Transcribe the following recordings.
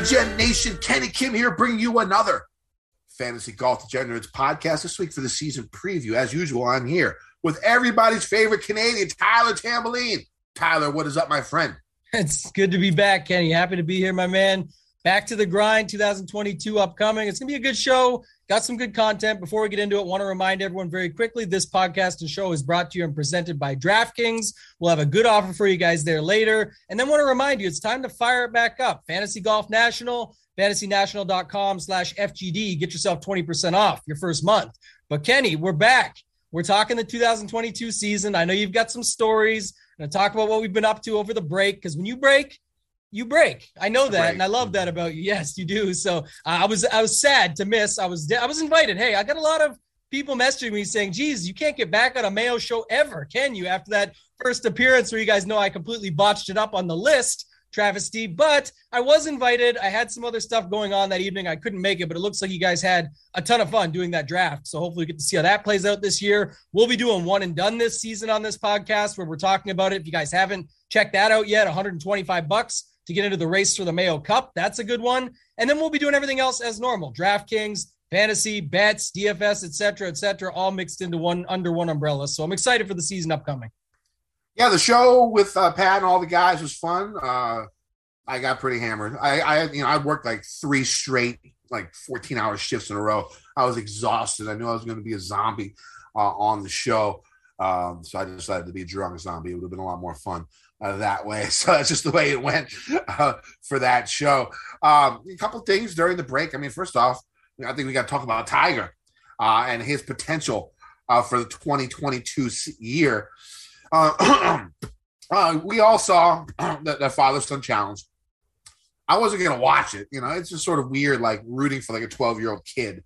DJ Nation? Kenny Kim here, bringing you another Fantasy Golf Degenerates podcast this week for the season preview. As usual, I'm here with everybody's favorite Canadian, Tyler Tamboline. Tyler, what is up, my friend? It's good to be back, Kenny. Happy to be here, my man. Back to the grind 2022 upcoming. It's going to be a good show. Got some good content. Before we get into it, want to remind everyone very quickly this podcast and show is brought to you and presented by DraftKings. We'll have a good offer for you guys there later. And then want to remind you it's time to fire it back up. Fantasy Golf National, fantasynational.com slash FGD. Get yourself 20% off your first month. But Kenny, we're back. We're talking the 2022 season. I know you've got some stories. I'm going to talk about what we've been up to over the break because when you break, you break. I know that, break. and I love that about you. Yes, you do. So uh, I was I was sad to miss. I was I was invited. Hey, I got a lot of people messaging me saying, "Geez, you can't get back on a Mayo show ever, can you?" After that first appearance, where you guys know I completely botched it up on the list, travesty. But I was invited. I had some other stuff going on that evening. I couldn't make it, but it looks like you guys had a ton of fun doing that draft. So hopefully we get to see how that plays out this year. We'll be doing one and done this season on this podcast where we're talking about it. If you guys haven't checked that out yet, 125 bucks to get into the race for the Mayo Cup. That's a good one. And then we'll be doing everything else as normal. DraftKings, fantasy, bets, DFS, et cetera, et cetera, all mixed into one under one umbrella. So I'm excited for the season upcoming. Yeah, the show with uh, Pat and all the guys was fun. Uh, I got pretty hammered. I, I, you know, I worked like three straight, like 14 hour shifts in a row. I was exhausted. I knew I was going to be a zombie uh, on the show. Um, so I decided to be a drunk zombie. It would have been a lot more fun uh, that way. So that's just the way it went uh, for that show. Um, a couple things during the break. I mean, first off, I think we got to talk about Tiger uh, and his potential uh, for the 2022 year. Uh, uh, we all saw that, that father son challenge. I wasn't going to watch it. You know, it's just sort of weird, like rooting for like a 12 year old kid.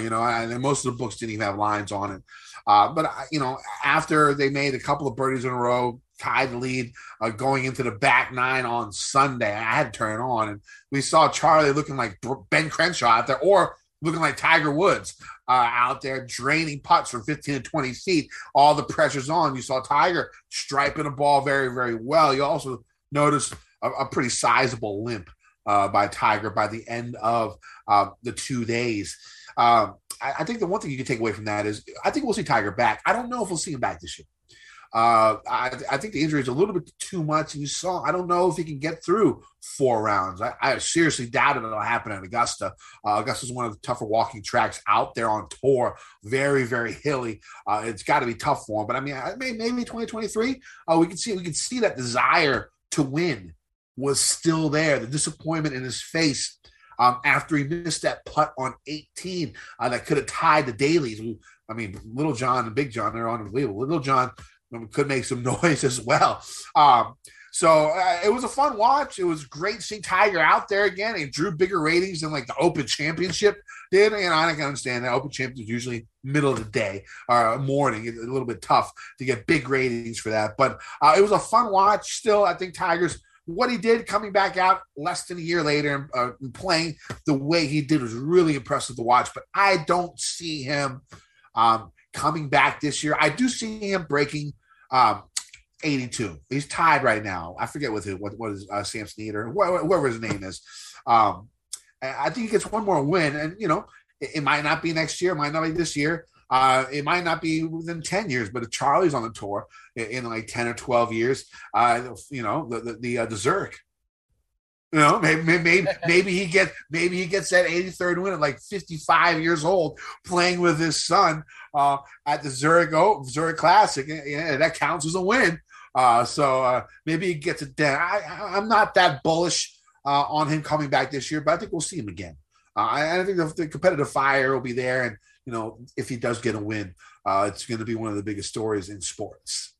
you know, and most of the books didn't even have lines on it. but you know, after they made a couple of birdies in a row, tied lead uh, going into the back nine on Sunday. I had to turn it on, and we saw Charlie looking like Ben Crenshaw out there, or looking like Tiger Woods uh, out there draining putts from 15 to 20 feet. All the pressure's on. You saw Tiger striping the ball very, very well. You also noticed a, a pretty sizable limp uh, by Tiger by the end of uh, the two days. Um, I think the one thing you can take away from that is I think we'll see Tiger back. I don't know if we'll see him back this year. Uh, I, I, think the injury is a little bit too much. And you saw, I don't know if he can get through four rounds. I, I seriously doubt it. It'll happen at Augusta. Uh, Augusta is one of the tougher walking tracks out there on tour. Very, very hilly. Uh, it's got to be tough for him. But I mean, maybe, maybe 2023, uh, we can see we can see that desire to win was still there. The disappointment in his face um, after he missed that putt on 18 uh, that could have tied the Dalys. I mean, Little John and Big John, they're unbelievable. Little John could make some noise as well. Um, so uh, it was a fun watch. It was great to see Tiger out there again. It drew bigger ratings than like the Open Championship did. And I can understand that Open Championship is usually middle of the day or morning. It's a little bit tough to get big ratings for that. But uh, it was a fun watch. Still, I think Tiger's what he did coming back out less than a year later and, uh, and playing the way he did was really impressive to watch. But I don't see him um, coming back this year. I do see him breaking um, 82. He's tied right now. I forget with who, what, what is uh, Sam Snead or whoever his name is. Um, I think he gets one more win, and you know, it, it, might not be next year, it might not be this year. Uh, it might not be within 10 years, but if Charlie's on the tour in, in like 10 or 12 years, uh, you know, the, the, the, uh, the Zurich, you know, maybe maybe maybe he gets maybe he gets that 83rd win at like 55 years old, playing with his son uh, at the Zurich oh, Zurich Classic. That counts as a win. Uh, so uh, maybe he gets it then. I, am not that bullish uh, on him coming back this year, but I think we'll see him again. Uh, I, I, think the, the, competitive fire will be there, and you know, if he does get a win, uh, it's going to be one of the biggest stories in sports.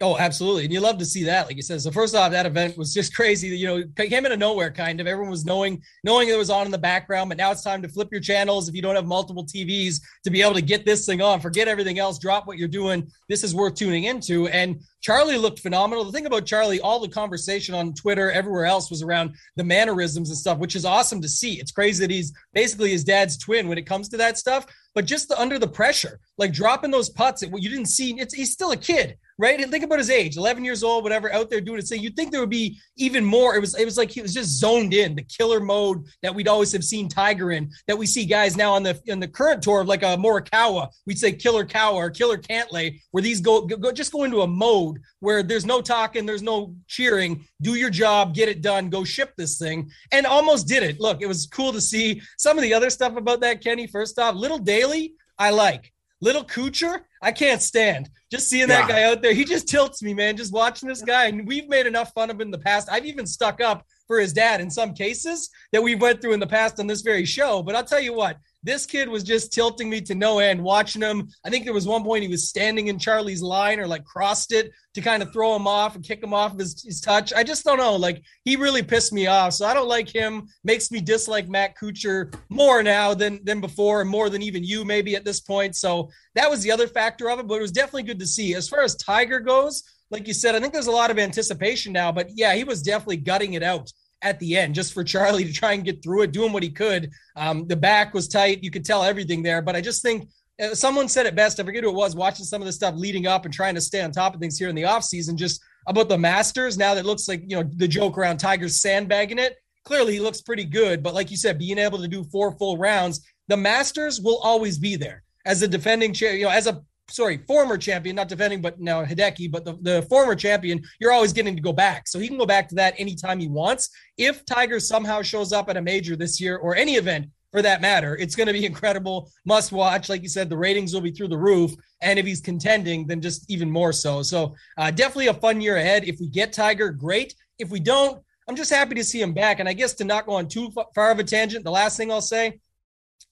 Oh, absolutely. And you love to see that. Like you said. So first off, that event was just crazy. You know, came out of nowhere kind of. Everyone was knowing, knowing it was on in the background, but now it's time to flip your channels if you don't have multiple TVs to be able to get this thing on. Forget everything else, drop what you're doing. This is worth tuning into. And Charlie looked phenomenal. The thing about Charlie, all the conversation on Twitter, everywhere else was around the mannerisms and stuff, which is awesome to see. It's crazy that he's basically his dad's twin when it comes to that stuff, but just the, under the pressure, like dropping those putts, you didn't see, it's, he's still a kid right? And think about his age, 11 years old, whatever, out there doing it. So you'd think there would be even more. It was, it was like he was just zoned in the killer mode that we'd always have seen Tiger in. That we see guys now on the in the current tour of like a Morikawa, we'd say Killer Cowa or Killer Cantlay, where these go, go just go into a mode where there's no talking, there's no cheering. Do your job, get it done, go ship this thing, and almost did it. Look, it was cool to see some of the other stuff about that. Kenny, first off, Little Daly, I like. Little Kuchar, I can't stand. Just seeing that yeah. guy out there, he just tilts me, man. Just watching this guy, and we've made enough fun of him in the past. I've even stuck up for his dad in some cases that we went through in the past on this very show. But I'll tell you what, this kid was just tilting me to no end watching him. I think there was one point he was standing in Charlie's line or like crossed it to kind of throw him off and kick him off of his, his touch. I just don't know. Like he really pissed me off. So I don't like him. Makes me dislike Matt Kuchar more now than than before and more than even you maybe at this point. So that was the other factor of it, but it was definitely good to see. As far as Tiger goes, like you said, I think there's a lot of anticipation now, but yeah, he was definitely gutting it out at the end just for Charlie to try and get through it, doing what he could. Um, the back was tight. You could tell everything there. But I just think uh, someone said it best. I forget who it was watching some of the stuff leading up and trying to stay on top of things here in the offseason, just about the Masters. Now that looks like, you know, the joke around Tiger's sandbagging it. Clearly, he looks pretty good. But like you said, being able to do four full rounds, the Masters will always be there as a defending chair, you know, as a sorry, former champion, not defending, but now Hideki, but the, the former champion, you're always getting to go back. So he can go back to that anytime he wants. If Tiger somehow shows up at a major this year or any event for that matter, it's going to be incredible, must watch. Like you said, the ratings will be through the roof. And if he's contending, then just even more so. So uh, definitely a fun year ahead. If we get Tiger, great. If we don't, I'm just happy to see him back. And I guess to not go on too far of a tangent, the last thing I'll say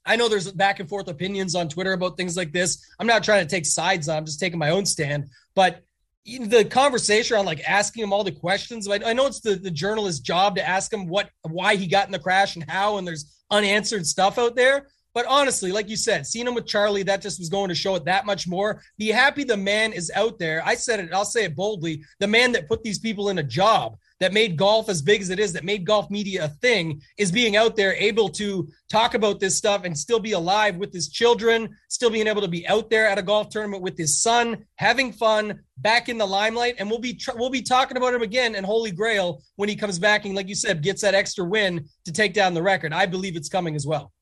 I know there's back and forth opinions on Twitter about things like this. I'm not trying to take sides I'm just taking my own stand. But the conversation on like asking him all the questions, I know it's the, the journalist's job to ask him what why he got in the crash and how, and there's unanswered stuff out there. But honestly, like you said, seeing him with Charlie, that just was going to show it that much more. Be happy the man is out there. I said it, I'll say it boldly. The man that put these people in a job that made golf as big as it is, that made golf media a thing, is being out there able to talk about this stuff and still be alive with his children, still being able to be out there at a golf tournament with his son, having fun, back in the limelight. And we'll be tr- we'll be talking about him again in Holy Grail when he comes back and, like you said, gets that extra win to take down the record. I believe it's coming as well.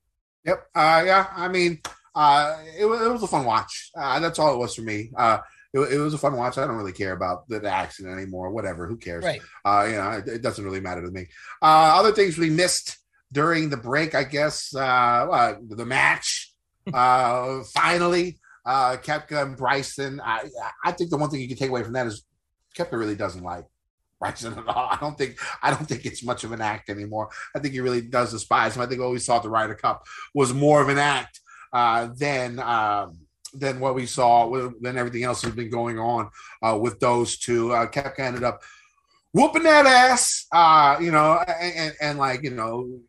Yep. Uh, yeah. I mean, uh, it, it was a fun watch. Uh, that's all it was for me. Uh, it, it, was a fun watch. I don't really care about the, accident anymore. Whatever, who cares? Right. Uh, you know, it, it, doesn't really matter to me. Uh, other things we missed during the break, I guess. Uh, uh the match uh, finally. Uh, Koepka and Bryson. I I think the one thing you can take away from that is Koepka really doesn't like Bryson at all. I don't think I don't think it's much of an act anymore. I think he really does despise him. I think what we saw at the Ryder Cup was more of an act uh, than. Um, than what we saw than everything else has been going on uh, with those two. Uh, Koepka ended up whooping that ass, uh, you know, and, and, and, like you know,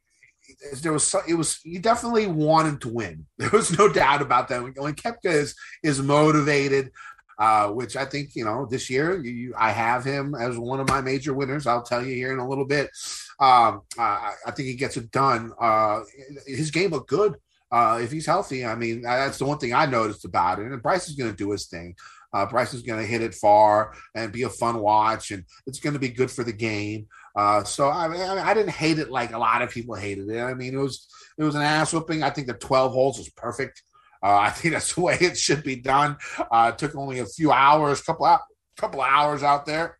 there was it was he definitely wanted to win. There was no doubt about that. When, Koepka is is motivated. Uh, which I think you know this year you, I have him as one of my major winners. I'll tell you here in a little bit. Um, I, I think he gets it done. Uh, his game looked good uh, if he's healthy. I mean, that's the one thing I noticed about it. And Bryce is going to do his thing. Uh, Bryce is going to hit it far and be a fun watch, and it's going to be good for the game. Uh, so I mean, I didn't hate it like a lot of people hated it. I mean, it was it was an ass whooping. I think the twelve holes was perfect. Uh, I think that's the way it should be done. Uh, it took only a few hours, couple couple of hours out there.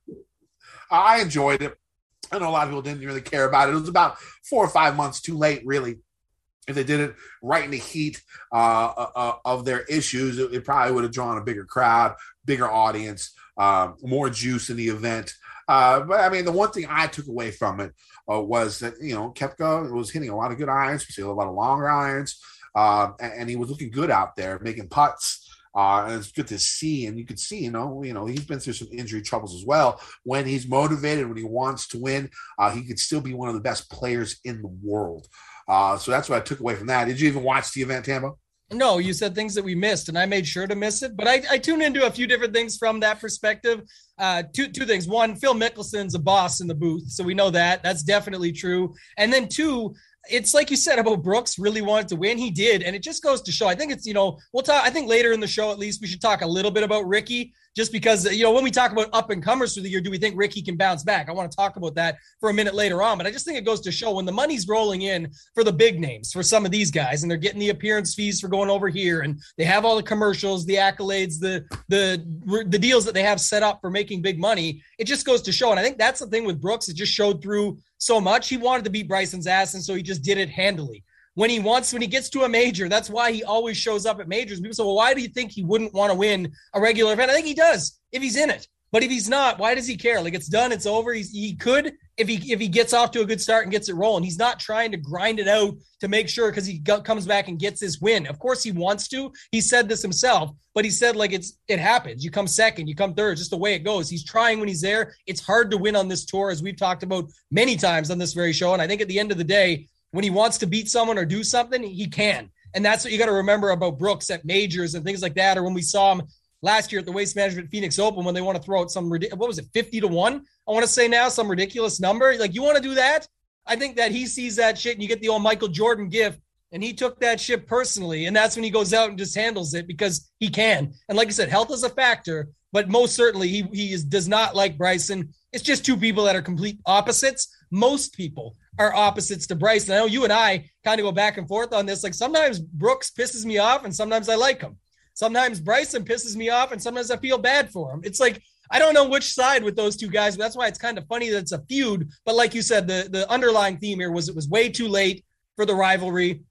I enjoyed it. I know a lot of people didn't really care about it. It was about four or five months too late, really, if they did it right in the heat uh, uh, uh, of their issues, it, it, probably would have drawn a bigger crowd, bigger audience, uh, more juice in the event. Uh, but I mean, the one thing I took away from it uh, was that you know Koepka was hitting a lot of good irons, we a lot of longer irons, and, and, he was looking good out there making putts. and it's good to see, and you can see, you know, you know, he's been through some injury troubles as well. When he's motivated, when he wants to win, he could still be one of the best players in the world. Uh, so that's what I took away from that. Did you even watch the event, Tambo? No, you said things that we missed, and I made sure to miss it. But I, I tuned into a few different things from that perspective. Uh, two two things. One, Phil Mickelson's a boss in the booth, so we know that that's definitely true. And then two, it's like you said about Brooks really wanted to win. He did. And it just goes to show. I think it's, you know, we'll talk. I think later in the show, at least, we should talk a little bit about Rickie just because, you know, when we talk about up and comers through the year, do we think Rickie can bounce back? I want to talk about that for a minute later on, but I just think it goes to show when the money's rolling in for the big names, for some of these guys, and they're getting the appearance fees for going over here, and they have all the commercials, the accolades, the the the deals that they have set up for making big money. It just goes to show, and I think that's the thing with Brooks. It just showed through so much. He wanted to beat Bryson's ass, and so he just did it handily when he wants when he gets to a major. That's why he always shows up at majors. People say, "Well, why do you think he wouldn't want to win a regular event?" I think he does if he's in it. But if he's not, why does he care? Like it's done, it's over. He's, he could if he if he gets off to a good start and gets it rolling. He's not trying to grind it out to make sure because he comes back and gets his win. Of course, he wants to. He said this himself, but he said like it's it happens. You come second, you come third, just the way it goes. He's trying when he's there. It's hard to win on this tour, as we've talked about many times on this very show. And I think at the end of the day, when he wants to beat someone or do something, he can. And that's what you got to remember about Brooks at majors and things like that. Or when we saw him last year at the Waste Management Phoenix Open when they want to throw out some what was it, 50 to 1? I want to say now some ridiculous number. Like you want to do that? I think that he sees that shit and you get the old Michael Jordan gift and he took that shit personally. And that's when he goes out and just handles it because he can. And like I said, health is a factor, but most certainly he, he is, does not like Bryson. It's just two people that are complete opposites. Most people are opposites to Bryson. I know you and I kind of go back and forth on this. Like sometimes Brooks pisses me off and sometimes I like him. Sometimes Bryson pisses me off and sometimes I feel bad for him. It's like I don't know which side with those two guys, but that's why it's kind of funny that it's a feud. But like you said, the, the underlying theme here was it was way too late for the rivalry.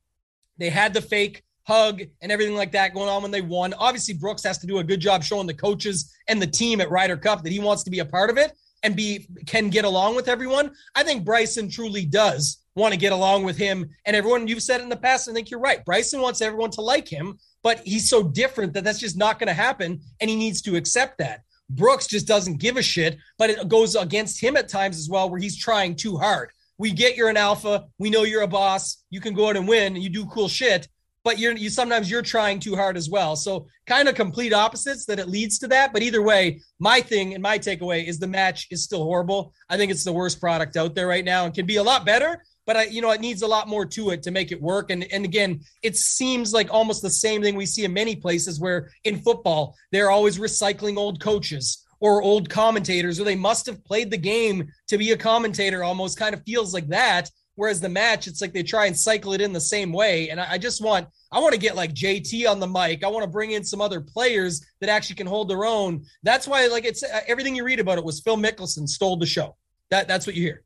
They had the fake hug and everything like that going on when they won. Obviously, Brooks has to do a good job showing the coaches and the team at Ryder Cup that he wants to be a part of it and be can get along with everyone. I think Bryson truly does want to get along with him and everyone. You've said in the past, I think you're right. Bryson wants everyone to like him, but he's so different that that's just not going to happen, and he needs to accept that. Brooks just doesn't give a shit, but it goes against him at times as well, where he's trying too hard. We get you're an alpha. We know you're a boss. You can go out and win. And you do cool shit but you're you sometimes you're trying too hard as well. So kind of complete opposites that it leads to that. But either way, my thing and my takeaway is the match is still horrible. I think it's the worst product out there right now and can be a lot better. But I, you know, it needs a lot more to it to make it work. And and again, it seems like almost the same thing we see in many places where in football they're always recycling old coaches or old commentators, or they must have played the game to be a commentator. Almost kind of feels like that Whereas the match, it's like they try and cycle it in the same way. And I, I just want, I want to get like JT on the mic. I want to bring in some other players that actually can hold their own. That's why, like, it's uh, everything you read about it was Phil Mickelson stole the show. That that's what you hear.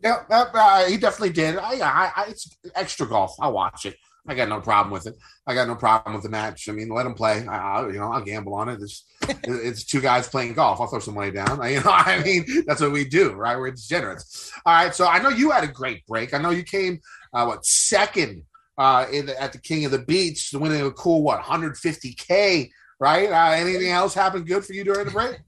Yeah, uh, he definitely did. I, I, I, it's extra golf. I watch it. I got no problem with it. I got no problem with the match. I mean, let them play. I, you know, I'll gamble on it. It's, it's two guys playing golf. I'll throw some money down. I, you know, I mean, that's what we do, right? We're degenerates. All right. So I know you had a great break. I know you came, uh, what, second uh, in the, at the King of the Beach, winning a cool, what, 150K, right? Uh, anything else happened good for you during the break?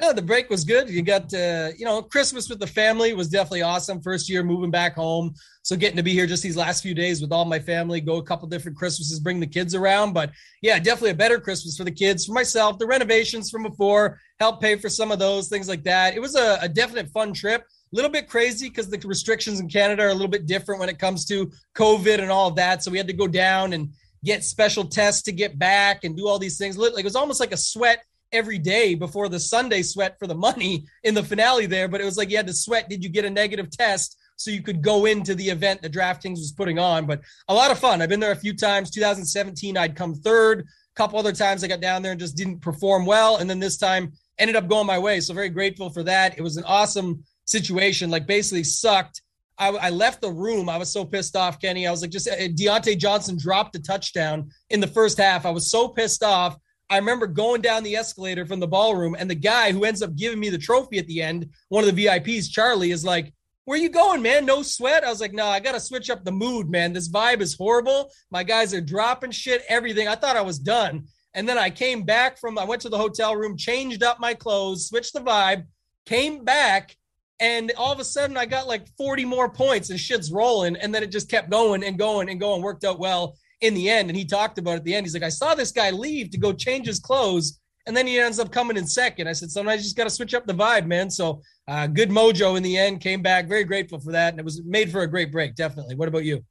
Yeah, the break was good. You got, uh, you know, Christmas with the family was definitely awesome. First year moving back home. So getting to be here just these last few days with all my family, go a couple different Christmases, bring the kids around. But yeah, definitely a better Christmas for the kids, for myself, the renovations from before, help pay for some of those, things like that. It was a, a definite fun trip. A little bit crazy because the restrictions in Canada are a little bit different when it comes to COVID and all of that. So we had to go down and get special tests to get back and do all these things. It was almost like a sweat every day before the Sunday sweat for the money in the finale there. But it was like you had to sweat. Did you get a negative test? So you could go into the event that DraftKings was putting on. But a lot of fun. I've been there a few times. 2017, I'd come third. A couple other times I got down there and just didn't perform well. And then this time ended up going my way. So very grateful for that. It was an awesome situation. Like basically sucked. I, I, left the room. I was so pissed off, Kenny. I was like, just uh, Diontae Johnson dropped a touchdown in the first half. I was so pissed off. I remember going down the escalator from the ballroom, and the guy who ends up giving me the trophy at the end, one of the VIPs, Charlie, is like, Where you going, man? No sweat. I was like, No, I got to switch up the mood, man. This vibe is horrible. My guys are dropping shit, everything. I thought I was done. And then I came back from, I went to the hotel room, changed up my clothes, switched the vibe, came back, and all of a sudden I got like 40 more points and shit's rolling. And then it just kept going and going and going, worked out well in the end. And he talked about at the end. He's like, I saw this guy leave to go change his clothes. And then he ends up coming in second. I said, sometimes you just got to switch up the vibe, man. So uh, good mojo in the end, came back. Very grateful for that. And it was made for a great break, definitely. What about you?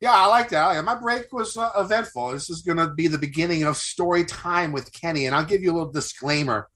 Yeah, I like that. My break was uh, eventful. This is going to be the beginning of story time with Kenny, and I'll give you a little disclaimer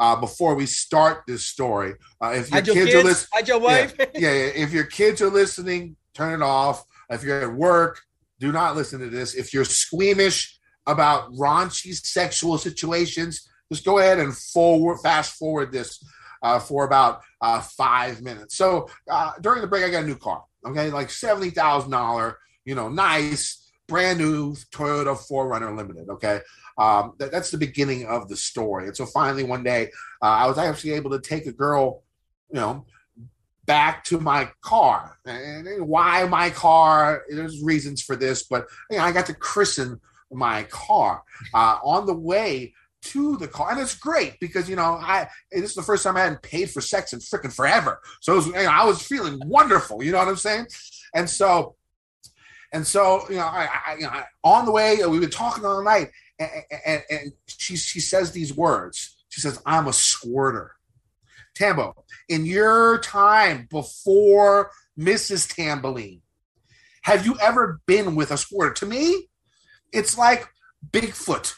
uh, before we start this story. Uh, if your kids, kids, are listening, hide your wife. yeah, yeah, yeah, if your kids are listening, turn it off. If you're at work, do not listen to this. If you're squeamish about raunchy sexual situations, just go ahead and forward, fast forward this uh, for about uh, five minutes. So uh, during the break, I got a new car. Okay, like seventy thousand dollar, you know, nice, brand new Toyota 4Runner Limited. Okay, um, that, that's the beginning of the story. And so finally, one day, uh, I was actually able to take a girl, you know, back to my car. And why my car? There's reasons for this, but you know, I got to christen my car uh, on the way to the car, and it's great because you know I this is the first time I hadn't paid for sex in freaking forever, so was, you know, I was feeling wonderful. You know what I'm saying? And so, and so you know, I, I you know I, on the way we've been talking all night, and, and, and she she says these words. She says, "I'm a squirter." Tambo, in your time before Mrs. Tamboline, have you ever been with a squirter? To me, it's like Bigfoot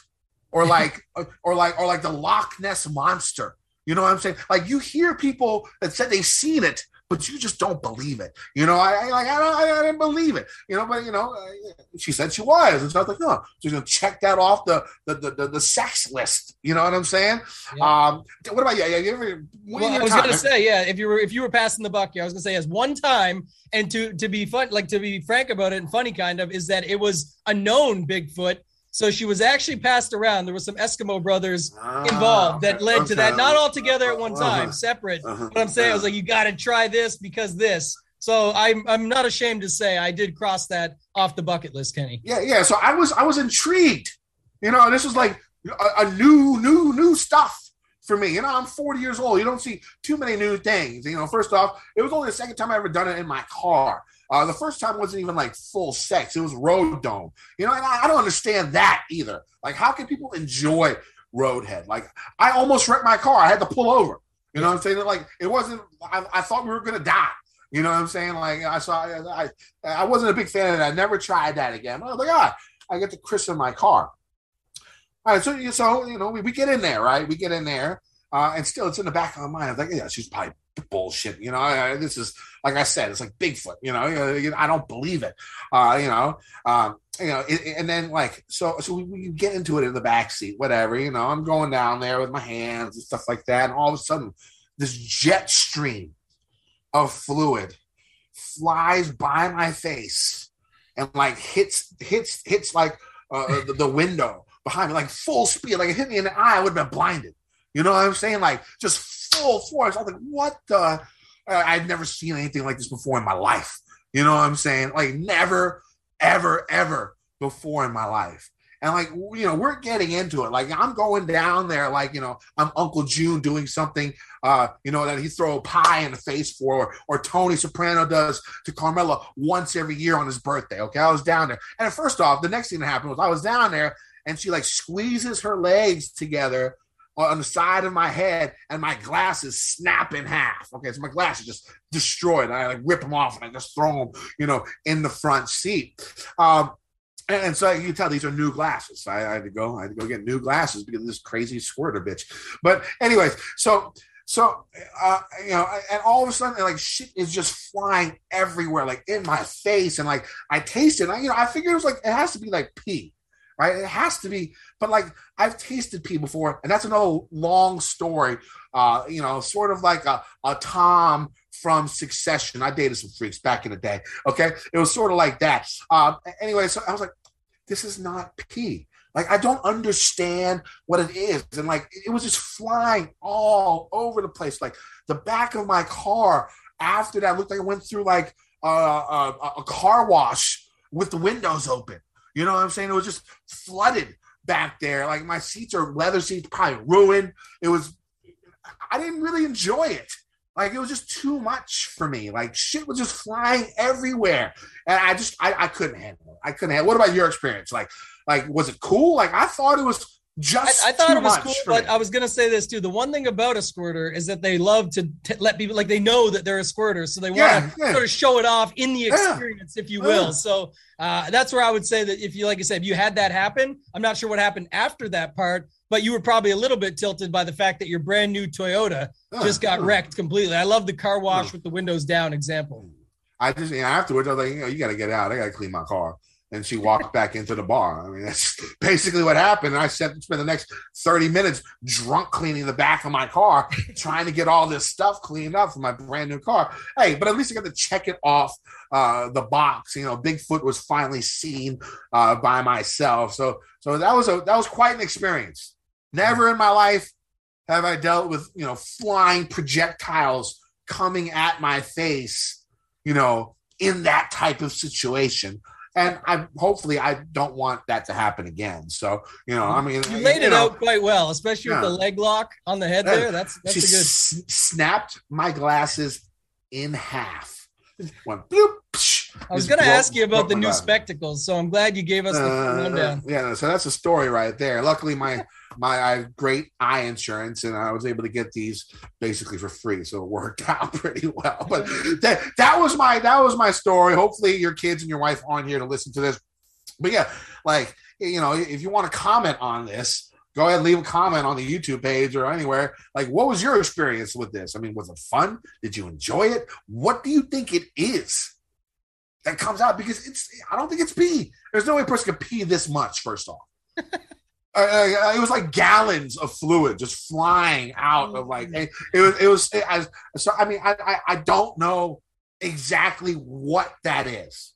or like or like or like the Loch Ness monster. You know what I'm saying? Like you hear people that said they've seen it, but you just don't believe it. You know, I, I like I don't I didn't believe it. You know, but you know, uh, she said she was, and so I was like, no, she's gonna check that off the the the, the, the sex list. You know what I'm saying? Yeah. Um, what about you? Yeah, you ever, well, I was time? gonna say, yeah, if you were if you were passing the buck, yeah, I was gonna say, as one time, and to to be fun, like to be frank about it and funny, kind of, is that it was a known Bigfoot so she was actually passed around. There was some Eskimo brothers involved that led okay. to that. Not all together at one uh-huh. time, uh-huh. separate. Uh-huh. But I'm saying I was like, you got to try this because this. So I'm I'm not ashamed to say I did cross that off the bucket list, Kenny. Yeah, yeah. So I was I was intrigued. You know, this was like a, a new new new stuff for me. You know, I'm 40 years old. You don't see too many new things. You know, first off, it was only the second time I ever done it in my car. Uh, the first time wasn't even like full sex; it was road dome. You know, and I, I don't understand that either. Like, how can people enjoy roadhead? Like, I almost wrecked my car. I had to pull over. You know what I'm saying? Like, it wasn't. I, I thought we were gonna die. You know what I'm saying? Like, I saw. I, I, wasn't a big fan of that. I never tried that again. Was like, ah, I get to christen my car. All right, so so you know, we, we get in there, right? We get in there, uh, and still, it's in the back of my mind. I'm like, yeah, she's probably bullshit. You know, I, this is like I said, it's like Bigfoot. You know, I don't believe it. Uh, you know, um, you know, it, and then like so, so we, we, get into it in the back seat, whatever. You know, I'm going down there with my hands and stuff like that, and all of a sudden, this jet stream of fluid flies by my face and like hits hits hits like uh, the, the window behind me, like full speed, like it hit me in the eye. I would have been blinded. You know what I'm saying? Like just full force. I was like, what the? I'd never seen anything like this before in my life. You know what I'm saying? Like never, ever, ever before in my life. And like, you know, we're getting into it. Like I'm going down there, like, you know, I'm Uncle June doing something, uh, you know, that he throw a pie in the face for, or, or Tony Soprano does to Carmela once every year on his birthday. Okay. I was down there. And first off, the next thing that happened was I was down there and she like squeezes her legs together on the side of my head, and my glasses snap in half. Okay, so my glasses just destroyed. I like rip them off and I just throw them, you know, in the front seat. Um, and, and so you can tell these are new glasses. I, I, had to go. I had to go get new glasses because of this crazy squirter bitch. But anyways, so so uh, you know, and all of a sudden, like shit is just flying everywhere, like in my face, and like I taste it. I, you know, I figured it was like it has to be like pee right? It has to be, but like I've tasted pee before, and that's another long story. Uh, you know, sort of like a, a Tom from Succession. I dated some freaks back in the day. Okay, it was sort of like that. Um, anyway, so I was like, this is not pee. Like I don't understand what it is, and like it was just flying all over the place. Like the back of my car after that looked like it went through like a, a, a car wash with the windows open. You know what I'm saying? It was just flooded back there. Like my seats are leather seats, probably ruined. It was, I didn't really enjoy it. Like it was just too much for me. Like shit was just flying everywhere, and I just I, I couldn't handle it. I couldn't handle. It. What about your experience? Like like was it cool? Like I thought it was just I, I thought it was cool, but me. I was gonna say this too. The one thing about a squirter is that they love to t- let people like they know that they're a squirter, so they want to yeah, yeah. sort of show it off in the experience, yeah. if you will. So uh, that's where I would say that if you, like I said, if you had that happen, I'm not sure what happened after that part, but you were probably a little bit tilted by the fact that your brand new Toyota just got wrecked completely. I love the car wash with the windows down example. I just you know, afterwards I was like, you know, you got to get out. I got to clean my car and she walked back into the bar. I mean, that's basically what happened. And I spent, spent the next 30 minutes drunk cleaning the back of my car, trying to get all this stuff cleaned up for my brand new car. Hey, but at least I got to check it off uh, the box. You know, Bigfoot was finally seen uh, by myself. So, so that was a that was quite an experience. Never in my life have I dealt with you know flying projectiles coming at my face. You know, in that type of situation and I hopefully I don't want that to happen again. So you know, I mean, you laid you it know, out quite well, especially yeah. with the leg lock on the head there. That's that's she a good. S- snapped my glasses in half. Went bloop. I was going to ask you about the new spectacles, so I'm glad you gave us the uh, rundown. Yeah, so that's a story right there. Luckily, my my I have great eye insurance, and I was able to get these basically for free, so it worked out pretty well. But that that was my that was my story. Hopefully, your kids and your wife aren't here to listen to this. But yeah, like you know, if you want to comment on this, go ahead and leave a comment on the YouTube page or anywhere. Like, what was your experience with this? I mean, was it fun? Did you enjoy it? What do you think it is? That comes out because it's I don't think it's pee. There's no way a person can pee this much. First off, uh, it was like gallons of fluid just flying out of like it, it was it was it, I, so I mean I, I I don't know exactly what that is,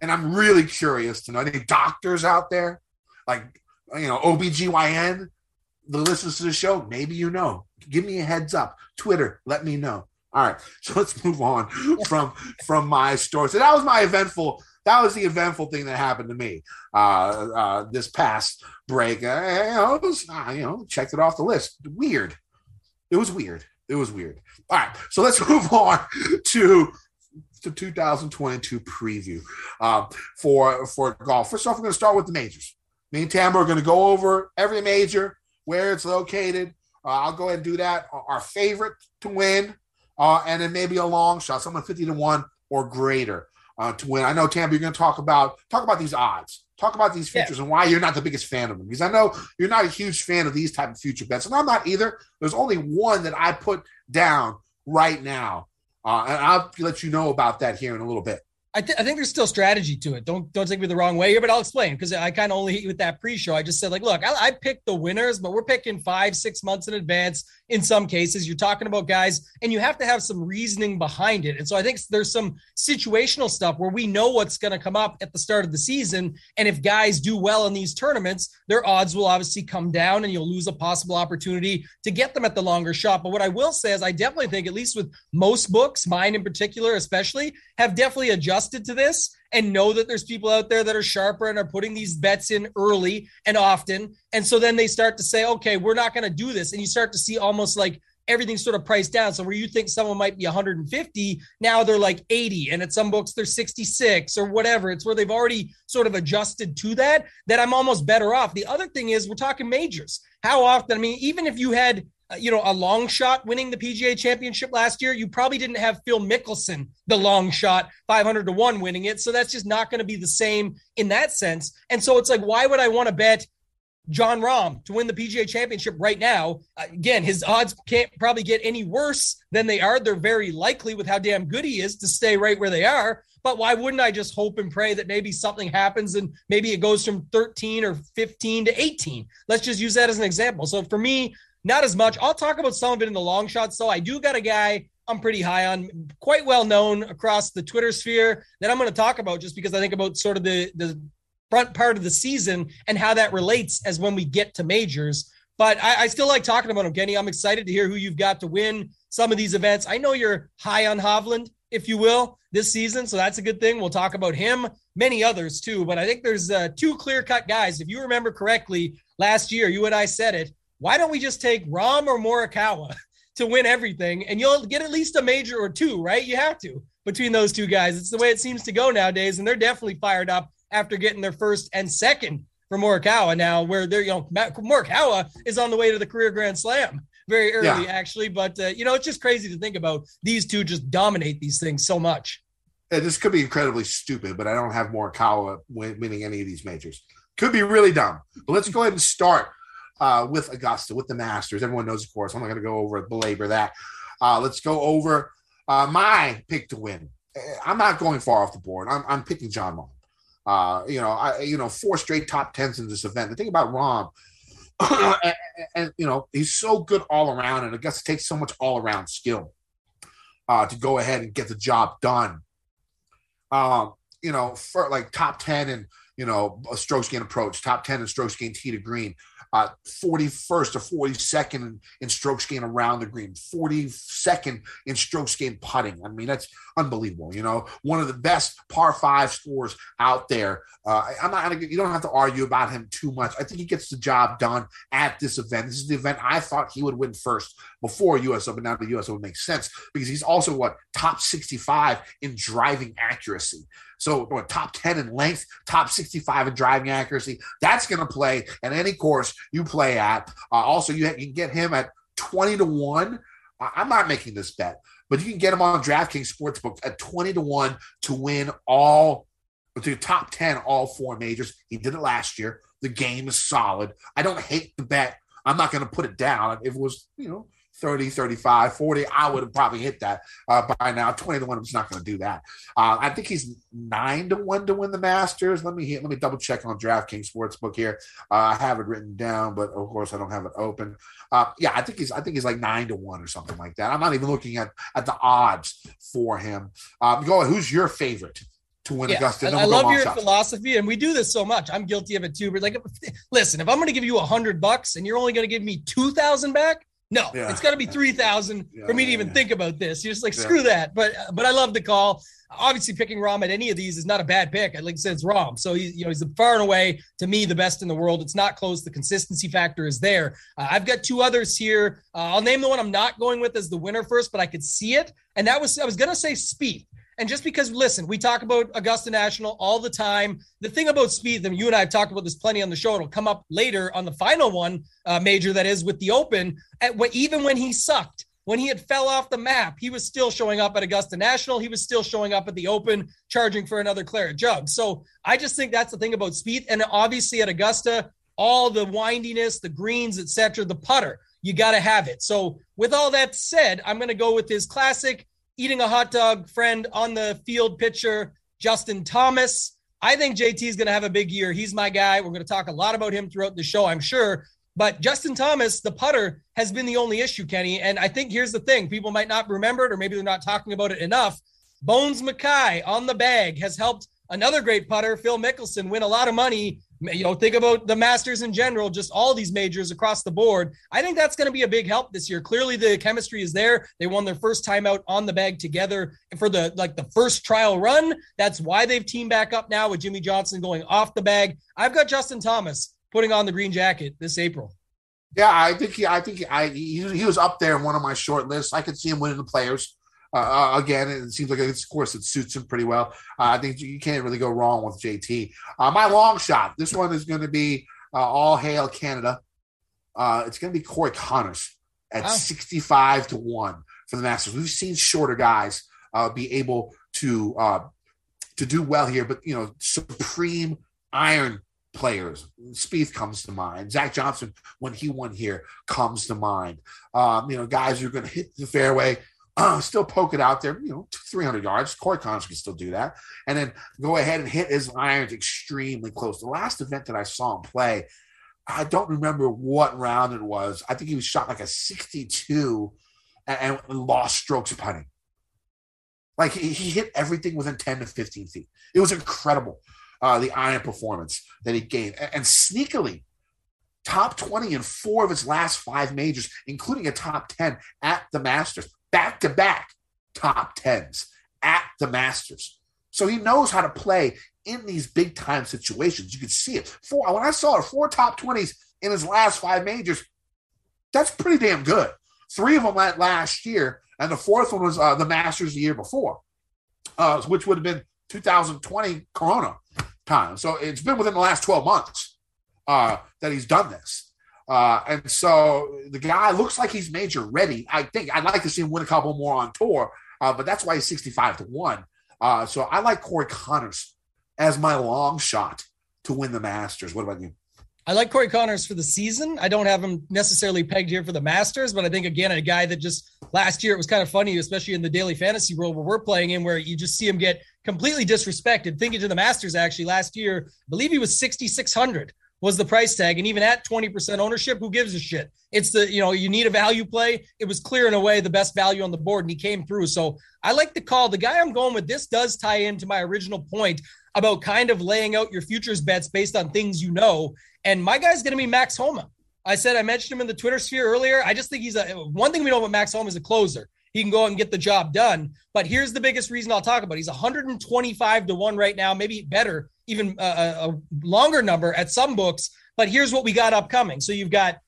and I'm really curious to know. Any doctors out there, like you know OBGYN, the listeners to the show, maybe you know. Give me a heads up. Twitter, let me know. All right, so let's move on from from my story. So that was my eventful. That was the eventful thing that happened to me uh, uh, this past break. Uh, know, was, uh, you know, checked it off the list. Weird. It was weird. It was weird. All right, so let's move on to the 2022 preview uh, for for golf. First off, we're going to start with the majors. Me and Tambo are going to go over every major, where it's located. Uh, I'll go ahead and do that. Our favorite to win, uh, and then maybe a long shot, someone 50 to 1 or greater uh, to win. I know Tambo, you're going to talk about talk about these odds, talk about these futures, yeah. and why you're not the biggest fan of them. Because I know you're not a huge fan of these type of future bets, and I'm not either. There's only one that I put down right now, uh, and I'll let you know about that here in a little bit. I, th- I, think there's still strategy to it. Don't don't take me the wrong way here, but I'll explain because I kind of only hit you with that pre-show. I just said like, look, I, I picked the winners, but we're picking five, six months in advance. In some cases, you're talking about guys, and you have to have some reasoning behind it. And so I think there's some situational stuff where we know what's going to come up at the start of the season, and if guys do well in these tournaments, their odds will obviously come down, and you'll lose a possible opportunity to get them at the longer shot. But what I will say is, I definitely think, at least with most books, mine in particular, especially, have definitely adjusted adjusted to this and know that there's people out there that are sharper and are putting these bets in early and often. And so then they start to say, okay, we're not going to do this. And you start to see almost like everything's sort of priced down. So where you think someone might be 150, now they're like 80, and at some books they're 66 or whatever. It's where they've already sort of adjusted to that. That I'm almost better off. The other thing is we're talking majors. How often? I mean, even if you had you know, a long shot winning the PGA championship last year, you probably didn't have Phil Mickelson, the long shot, 500 to 1 winning it. So that's just not going to be the same in that sense. And so it's like, why would I want to bet Jon Rahm to win the PGA championship right now? Uh, again, his odds can't probably get any worse than they are. They're very likely with how damn good he is to stay right where they are. But why wouldn't I just hope and pray that maybe something happens and maybe it goes from 13 or 15 to 18? Let's just use that as an example. So for me, not as much. I'll talk about some of it in the long shots. So I do got a guy I'm pretty high on, quite well known across the Twitter sphere that I'm going to talk about just because I think about sort of the the front part of the season and how that relates as when we get to majors. But I, I still like talking about him, Kenny. I'm excited to hear who you've got to win some of these events. I know you're high on Hovland, if you will, this season, so that's a good thing. We'll talk about him, many others too. But I think there's uh, two clear cut guys. If you remember correctly, last year you and I said it why don't we just take Rahm or Morikawa to win everything and you'll get at least a major or two, right? You have to between those two guys. It's the way it seems to go nowadays. And they're definitely fired up after getting their first and second for Morikawa now, where they're, you know, Morikawa is on the way to the career Grand Slam very early, yeah. actually. But, uh, you know, it's just crazy to think about these two just dominate these things so much. Yeah, this could be incredibly stupid, but I don't have Morikawa winning any of these majors. Could be really dumb. But let's go ahead and start uh, with Augusta, with the Masters. Everyone knows, of course. I'm not going to go over belabor that. Uh, let's go over uh, my pick to win. Eh, I'm not going far off the board. I'm, I'm picking Jon Rahm. Uh, you know, I you know four straight top tens in this event. The thing about Rahm, and, and, you know he's so good all around, and Augusta takes so much all around skill uh, to go ahead and get the job done. Um, you know, for like top ten and you know a strokes gain approach, top ten and strokes gain tee to green, uh, 41st or 42nd in, strokes gained around the green, 42nd in strokes gained putting. I mean, that's unbelievable. You know, one of the best par five scores out there. Uh, I'm not gonna. You don't have to argue about him too much. I think he gets the job done at this event. This is the event I thought he would win first before US Open. Now the US Open makes sense because he's also what top 65 in driving accuracy. So top 10 in length, top 65 in driving accuracy. That's going to play at any course you play at. Uh, also, you, you, can get him at 20 to 1. I'm not making this bet, but you can get him on DraftKings Sportsbook at 20 to 1 to win all to top 10 all four majors. He did it last year. The game is solid. I don't hate the bet. I'm not going to put it down. If it was, you know, 30, 35, 40, I would have probably hit that uh, by now. 20 to 1, I'm just not going to do that. Uh, I think he's 9 to 1 to win the Masters. Let me hit, let me double check on DraftKings Sportsbook here. Uh, I have it written down, but of course I don't have it open. Uh, yeah, I think he's I think he's like 9 to 1 or something like that. I'm not even looking at, at the odds for him. Um, go ahead. Who's your favorite? to win yeah, Augusta. I, I love your shots. philosophy, and we do this so much. I'm guilty of it too. But like, listen, if I'm going to give you a hundred bucks and you're only going to give me two thousand back, no, yeah. it's got to be three thousand yeah, for me to even think about this. You're just like screw that. But but I love the call. Obviously, picking Rahm at any of these is not a bad pick. Like I said, it's Rahm, so he's you know he's far and away to me the best in the world. It's not close. The consistency factor is there. Uh, I've got two others here. Uh, I'll name the one I'm not going with as the winner first, but I could see it, and that was I was gonna say Spieth. And just because, listen, we talk about Augusta National all the time. The thing about Spieth, and you and I have talked about this plenty on the show. It'll come up later on the final one, uh, major that is with the Open. At what, even when he sucked, when he had fell off the map, he was still showing up at Augusta National. He was still showing up at the Open, charging for another claret jug. So I just think that's the thing about Spieth. And obviously at Augusta, all the windiness, the greens, etc., the putter, you got to have it. So with all that said, I'm going to go with his classic eating a hot dog friend on the field pitcher, Justin Thomas. I think JT is going to have a big year. He's my guy. We're going to talk a lot about him throughout the show, I'm sure. But Justin Thomas, the putter, has been the only issue, Kenny. And I think here's the thing people might not remember it, or maybe they're not talking about it enough. Bones Mackay on the bag has helped another great putter, Phil Mickelson, win a lot of money you know, think about the Masters in general, just all these majors across the board. I think that's going to be a big help this year. Clearly, the chemistry is there. They won their first time out on the bag together for the like the first trial run. That's why they've teamed back up now with Jimmy Johnson going off the bag. I've got Justin Thomas putting on the green jacket this April. Yeah, I think he, I think he, I, he, he was up there in one of my short lists. I could see him winning the players. Uh, uh, again, it seems like it's, of course it suits him pretty well. Uh, I think you can't really go wrong with JT. Uh, my long shot. This one is going to be uh, all hail Canada. Uh, it's going to be Corey Conners at wow. 65 to one for the Masters. We've seen shorter guys be able to to do well here, but you know, supreme iron players. Spieth comes to mind. Zach Johnson, when he won here, comes to mind. Um, you know, guys who are going to hit the fairway uh, still poke it out there, you know, 300 yards. Corey Conners can still do that. And then go ahead and hit his irons extremely close. The last event that I saw him play, I don't remember what round it was. I think he was shot like a 62 and, and lost strokes of putting. Like he, he, hit everything within 10 to 15 feet. It was incredible, uh, the iron performance that he gained. And, and sneakily, top 20 in four of his last five majors, including a top 10 at the Masters back to back top tens at the Masters. So he knows how to play in these big time situations. You can see it. Four when I saw it, four top 20s in his last five majors, that's pretty damn good. Three of them last year, and the fourth one was uh, the Masters the year before, uh, which would have been 2020 Corona time. So it's been within the last 12 months uh, that he's done this. Uh, and so the guy looks like he's major ready. I think I'd like to see him win a couple more on tour, uh, but that's why he's 65 to 1. Uh, so I like Corey Conners as my long shot to win the Masters. What about you? I like Corey Conners for the season. I don't have him necessarily pegged here for the Masters, but I think again a guy that just last year it was kind of funny, especially in the daily fantasy world where we're playing in, where you just see him get completely disrespected. Thinking to the Masters actually last year, I believe he was sixty six hundred was the price tag, and even at twenty percent ownership, who gives a shit? It's the you know you need a value play. It was clear in a way the best value on the board, and he came through. So I like the call. The guy I'm going with this does tie into my original point about kind of laying out your futures bets based on things you know. And my guy's going to be Max Homa. I said I mentioned him in the Twitter sphere earlier. I just think he's a one thing we know about Max Homa is a closer. He can go and get the job done. But here's the biggest reason I'll talk about. He's 125 to one right now, maybe better, even a, a longer number at some books. But here's what we got upcoming. So you've got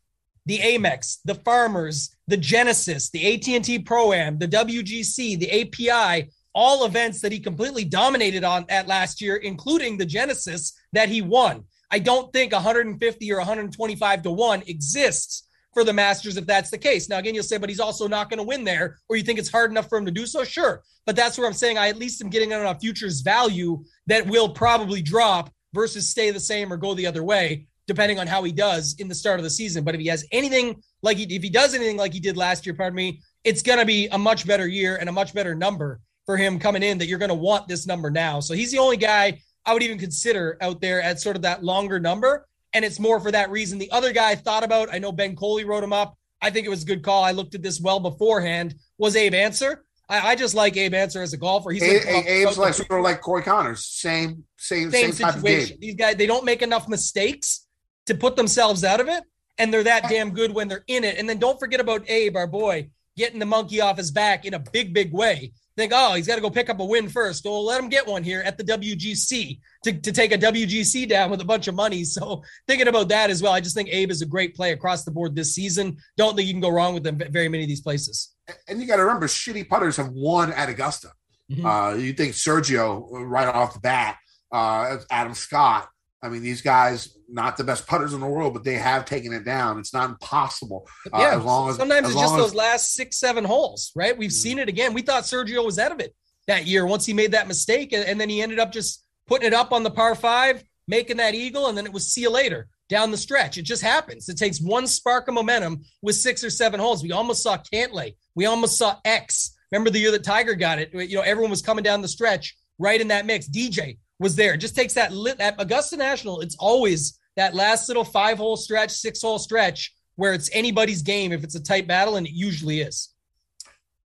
the Amex, the Farmers, the Genesis, the AT&T Pro Am, the WGC, the API, all events that he completely dominated on at last year, including the Genesis that he won. I don't think 150 or 125 to 1 exists for the Masters if that's the case. Now, again, you'll say, but he's also not going to win there, or you think it's hard enough for him to do so? Sure. But that's where I'm saying I at least am getting on a futures value that will probably drop versus stay the same or go the other way, depending on how he does in the start of the season. But if he has anything like he, if he does anything like he did last year, pardon me, it's going to be a much better year and a much better number for him coming in that you're going to want this number now. So he's the only guy I would even consider out there at sort of that longer number. And it's more for that reason. The other guy I thought about, I know Ben Coley wrote him up. I think it was a good call. I looked at this well beforehand. Was Abe Ancer? I, I just like Abe Ancer as a golfer. He's a, a, Abe's like sort of like Corey Conners, same same same, same situation. These guys they don't make enough mistakes to put themselves out of it, and they're that damn good when they're in it. And then don't forget about Abe, our boy, getting the monkey off his back in a big big way think, oh, he's got to go pick up a win first. Well, let him get one here at the WGC to, to take a WGC down with a bunch of money. So thinking about that as well, I just think Abe is a great play across the board this season. Don't think you can go wrong with them very many of these places. And you got to remember, shitty putters have won at Augusta. Mm-hmm. Uh, you think Sergio right off the bat, uh, Adam Scott. I mean, these guys not the best putters in the world, but they have taken it down. It's not impossible. Uh, yeah, as long as sometimes as it's just as, those last six, seven holes, right? We've mm-hmm. seen it again. We thought Sergio was out of it that year once he made that mistake, and, and then he ended up just putting it up on the par five, making that eagle, and then it was see you later down the stretch. It just happens. It takes one spark of momentum with six or seven holes. We almost saw Cantlay. We almost saw X. Remember the year that Tiger got it? You know, everyone was coming down the stretch right in that mix. DJ was there. It just takes that lit at Augusta National. It's always that last little five hole stretch, six hole stretch where it's anybody's game if it's a tight battle, and it usually is.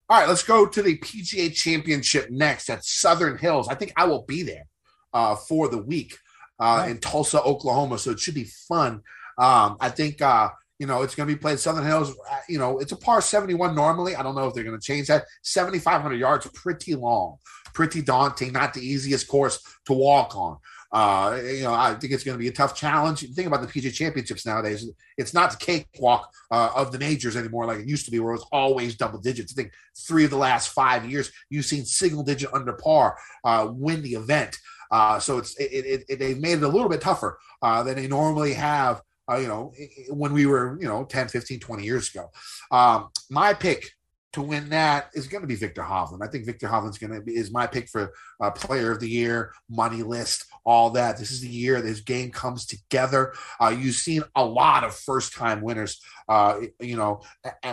All right, let's go to the PGA Championship next at Southern Hills. I think I will be there uh, for the week uh, in Tulsa, Oklahoma. So it should be fun. Um, I think uh, you know it's going to be played Southern Hills. Uh, you know, it's a par seventy one normally. I don't know if they're going to change that. Seventy five hundred yards, pretty long, pretty daunting. Not the easiest course to walk on. Uh, you know, I think it's going to be a tough challenge. Think about the PGA Championships nowadays; it's not the cakewalk uh, of the majors anymore, like it used to be, where it was always double digits. I think three of the last five years, you've seen single digit under par uh, win the event. Uh, so it's it, it, it, they've made it a little bit tougher uh, than they normally have. Uh, you know, when we were you know 10, 15, 20 years ago. Um, my pick to win that is going to be Viktor Hovland. I think Viktor Hovland's going to be is my pick for uh, Player of the Year, money list, all that. This is the year this game comes together. Uh, you've seen a lot of first time winners. Uh, you know,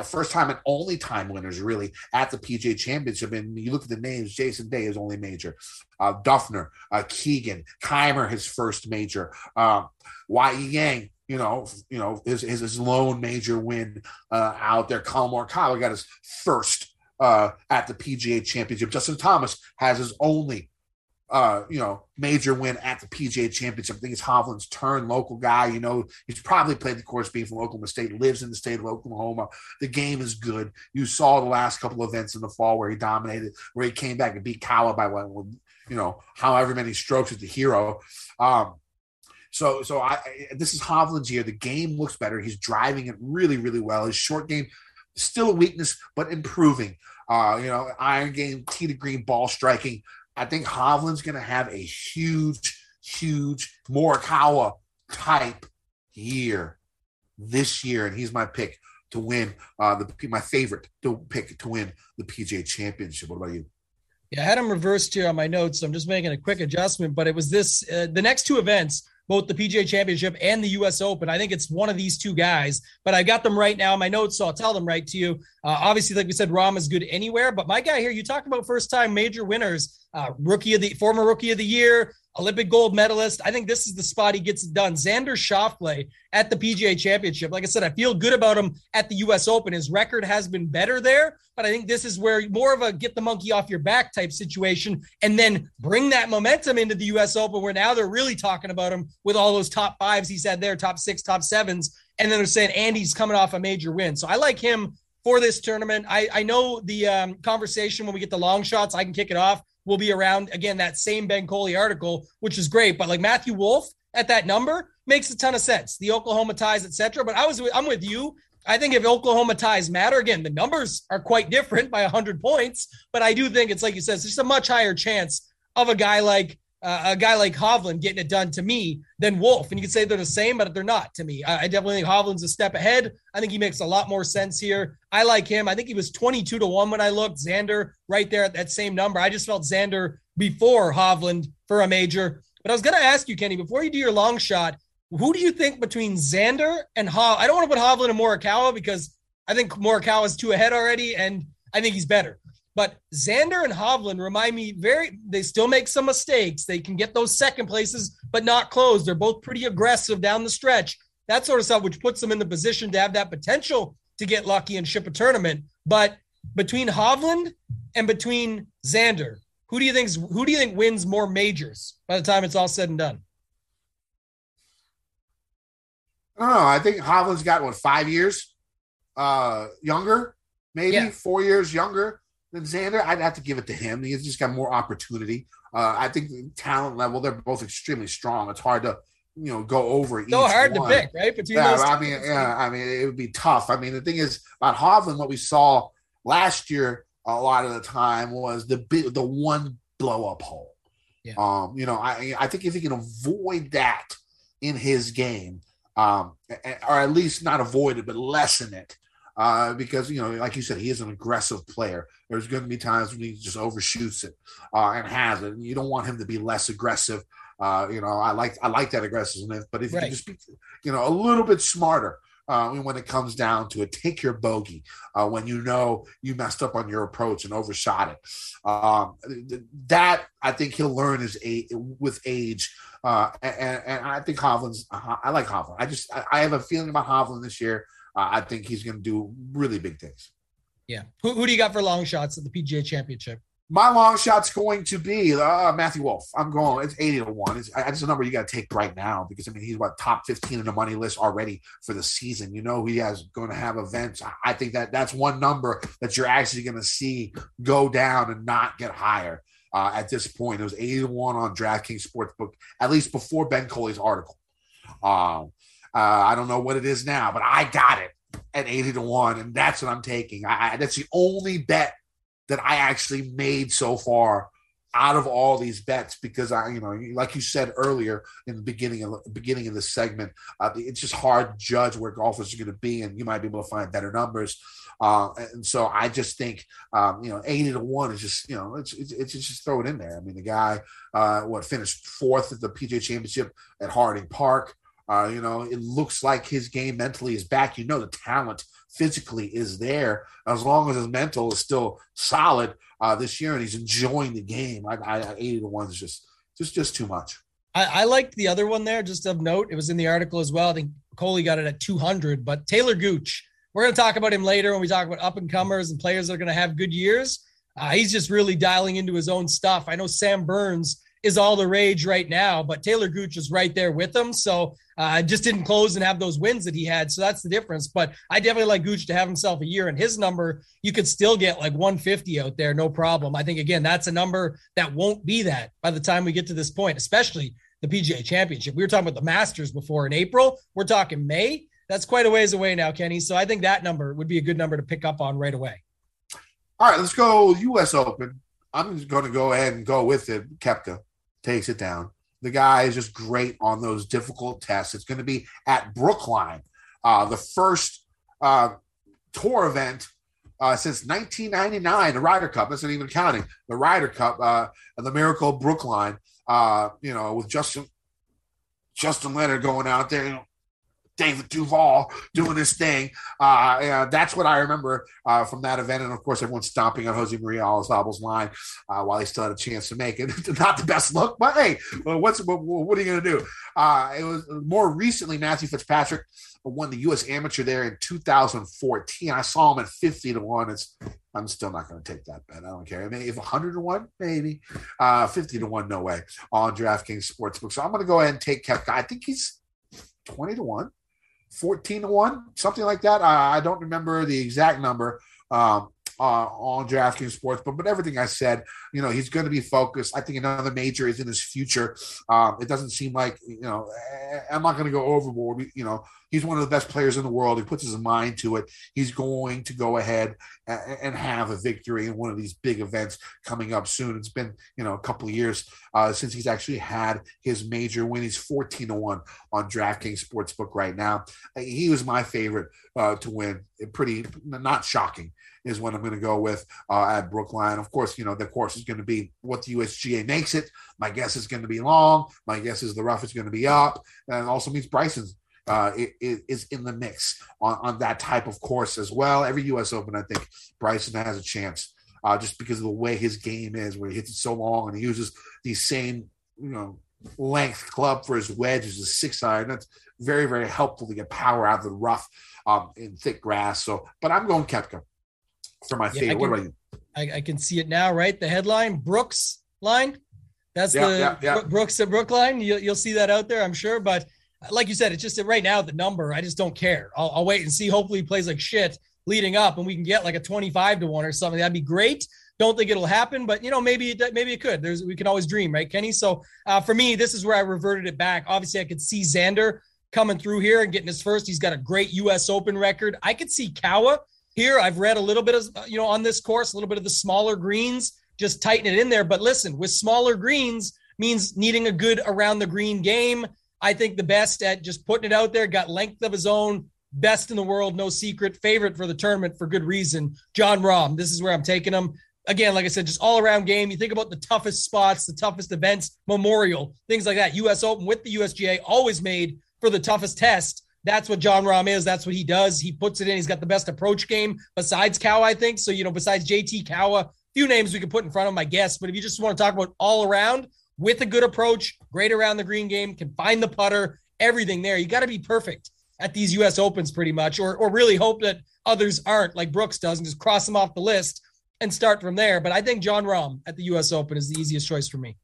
first time and only time winners really at the PGA Championship. And you look at the names: Jason Day is only major, uh, Dufner, uh, Keegan, Kaymer his first major, Y. Yang you know, you know, his his, his lone major win uh, out there. Collin Morikawa got his first uh, at the PGA Championship. Justin Thomas has his only, uh, you know, major win at the PGA Championship. I think it's Hovland's turn. Local guy, you know, he's probably played the course being from Oklahoma State, lives in the state of Oklahoma. The game is good. You saw the last couple events in the fall where he dominated, where he came back and beat Kawa by what, you know, however many strokes at the hero. Um, so, so I, this is Hovland's year. The game looks better. He's driving it really, really well. His short game still a weakness, but improving. Uh, you know, iron game, tee to green, ball striking. I think Hovland's going to have a huge, huge Morikawa type year, this year, and he's my pick to win uh, the my favorite to pick to win the PGA Championship. What about you? Yeah, I had them reversed here on my notes, so I'm just making a quick adjustment. But it was this: uh, the next two events both the PGA Championship and the U.S. Open. I think it's one of these two guys, but I got them right now in my notes, so I'll tell them right to you. Uh, obviously, like we said, Rahm is good anywhere, but my guy here, you talk about first time major winners, uh, rookie of the former rookie of the year, Olympic gold medalist. I think this is the spot he gets it done. Xander Schauffele at the PGA Championship. Like I said, I feel good about him at the U.S. Open. His record has been better there, but I think this is where more of a get the monkey off your back type situation, and then bring that momentum into the U.S. Open, where now they're really talking about him with all those top fives he's had there, top six, top sevens, and then they're saying Andy's coming off a major win. So I like him for this tournament. I, I know the um, conversation when we get the long shots, I can kick it off will be around again that same Ben Coley article, which is great. But like Matthew Wolff at that number makes a ton of sense. The Oklahoma ties, etc. But I was I'm with you. I think if Oklahoma ties matter, again, the numbers are quite different by 100 points. But I do think it's like you said, it's just a much higher chance of a guy like uh, a guy like Hovland getting it done to me than Wolff. And you could say they're the same, but they're not to me. I, I, definitely think Hovland's a step ahead. I think he makes a lot more sense here. I like him. I think he was 22 to 1 when I looked. Xander right there at that same number. I just felt Xander before Hovland for a major. But I was going to ask you, Kenny, before you do your long shot, who do you think between Xander and Hov? I don't want to put Hovland and Morikawa because I think Morikawa is two ahead already, and I think he's better. But Xander and Hovland remind me very, they still make some mistakes. They can get those second places, but not close. They're both pretty aggressive down the stretch, that sort of stuff, which puts them in the position to have that potential to get lucky and ship a tournament. But between Hovland and between Xander, who do you think who do you think wins more majors by the time it's all said and done? Oh. I think Hovland's got what five years uh younger, maybe yeah. four years younger than Xander. I'd have to give it to him. He's just got more opportunity. Uh, I think talent level, they're both extremely strong. It's hard to, you know, go over. So hard one. to pick, right? Between yeah, I mean, yeah, I mean, it would be tough. I mean, the thing is about Hovland, what we saw last year a lot of the time was the big, the one blow up hole. Yeah. Um, you know, I I think if he can avoid that in his game, um, or at least not avoid it, but lessen it, uh, because you know, like you said, he is an aggressive player. There's going to be times when he just overshoots it uh, and has it. And you don't want him to be less aggressive. Uh, you know, I like I like that aggressiveness, but if right. you just be, you know, a little bit smarter uh, when it comes down to it, take your bogey uh, when you know you messed up on your approach and overshot it. Um, that I think he'll learn as a with age. Uh, and, and I think Hovland's. I like Hovland. I just I have a feeling about Hovland this year uh, I think he's going to do really big things. Yeah. Who, who do you got for long shots at the PGA Championship? My long shot's going to be uh, Matthew Wolff. I'm going. It's eighty to one. It's, it's a number you got to take right now because I mean he's what top fifteen in the money list already for the season. You know he has going to have events. I think that that's one number that you're actually going to see go down and not get higher uh, at this point. It was eighty to one on DraftKings Sportsbook at least before Ben Coley's article. Um, uh, I don't know what it is now, but I got it at 80 to 1, and that's what I'm taking. I, I, that's the only bet that I actually made so far out of all these bets because I, you know, like you said earlier in the beginning of beginning of the segment, uh, it's just hard to judge where golfers are going to be, and you might be able to find better numbers. Uh, and so I just think, um, you know, eighty to one is just, you know, it's, it's, it's just throw it in there. I mean, the guy, uh, what finished fourth at the PGA Championship at Harding Park. Uh, you know, it looks like his game mentally is back. You know, the talent physically is there as long as his mental is still solid uh, this year and he's enjoying the game. I, I 80 to one is just just just too much. I, I liked the other one there. Just of note, it was in the article as well. I think Coley got it at 200, but Taylor Gooch. We're going to talk about him later when we talk about up and comers and players that are going to have good years. Uh, he's just really dialing into his own stuff. I know Sam Burns is all the rage right now, but Taylor Gooch is right there with him. So uh, just didn't close and have those wins that he had. So that's the difference. But I definitely like Gooch to have himself a year and his number, you could still get like 150 out there, no problem. I think, again, that's a number that won't be that by the time we get to this point, especially the PGA championship. We were talking about the Masters before in April. We're talking May. That's quite a ways away now, Kenny. So I think that number would be a good number to pick up on right away. All right, let's go US Open. I'm just going to go ahead and go with it. Koepka takes it down the guy is just great on those difficult tests. It's going to be at Brookline, uh, the first uh, tour event uh, since 1999, the Ryder Cup. That's not even counting the Ryder Cup uh, and the Miracle Brookline. Uh, you know, with Justin Justin Leonard going out there, you know, David Duval doing his thing. Uh, that's what I remember uh, from that event. And of course, everyone stomping on Jose Maria Olazabal's line uh, while he still had a chance to make it. Not the best look, but hey, what's what, what are you going to do? Uh, it was more recently Matthew Fitzpatrick won the U.S. Amateur there in 2014. I saw him at 50 to one. It's I'm still not going to take that bet. I don't care. I mean, if 100 to one, maybe. Uh, 50 to one, no way on DraftKings Sportsbook. So I'm going to go ahead and take Koepka. I think he's 20 to one. 14 to 1, something like that. I, I don't remember the exact number. Um, uh, on DraftKings Sports, but but everything I said, you know, he's going to be focused. I think another major is in his future. Um, it doesn't seem like you know, eh, I'm not going to go overboard. You know, he's one of the best players in the world. He puts his mind to it. He's going to go ahead and have a victory in one of these big events coming up soon. It's been you know a couple years uh, since he's actually had his major win. He's 14 to one on DraftKings Sportsbook right now. He was my favorite uh, to win. Pretty not shocking is what I'm going to go with uh, at Brookline. Of course, you know, the course is going to be what the USGA makes it. My guess is going to be long. My guess is the rough is going to be up. And also means Bryson's uh, is in the mix on, on that type of course as well. Every U.S. Open, I think Bryson has a chance uh, just because of the way his game is, where he hits it so long and he uses the same, you know, length club for his wedge as a six iron. That's very, very helpful to get power out of the rough um, in thick grass. So, but I'm going Koepka for my yeah, favorite. Ken, what about you? I, I, can see it now, right? The headline Brooks line. That's yeah, the yeah. Brooks at Brookline. You'll, you'll see that out there, I'm sure. But like you said, it's just right now the number. I just don't care. I'll, I'll wait and see. Hopefully, he plays like shit leading up, and we can get like a 25 to one or something. That'd be great. Don't think it'll happen, but you know maybe it, maybe it could. There's we can always dream, right, Kenny? So uh, for me, this is where I reverted it back. Obviously, I could see Xander coming through here and getting his first. He's got a great U.S. Open record. I could see Kawa here, I've read a little bit of, you know, on this course, a little bit of the smaller greens, just tighten it in there. But listen, with smaller greens means needing a good around the green game. I think the best at just putting it out there, got length of his own, best in the world, no secret, favorite for the tournament for good reason. Jon Rahm, this is where I'm taking him. Again, like I said, just all around game. You think about the toughest spots, the toughest events, Memorial, things like that. US Open with the USGA always made for the toughest test. That's what Jon Rahm is. That's what he does. He puts it in. He's got the best approach game besides Cow, I think. So, you know, besides JT Cow, few names we could put in front of my guests. But if you just want to talk about all around with a good approach, great around the green game, can find the putter, everything there, you got to be perfect at these U.S. Opens pretty much, or, or really hope that others aren't like Brooks does and just cross them off the list and start from there. But I think Jon Rahm at the U.S. Open is the easiest choice for me.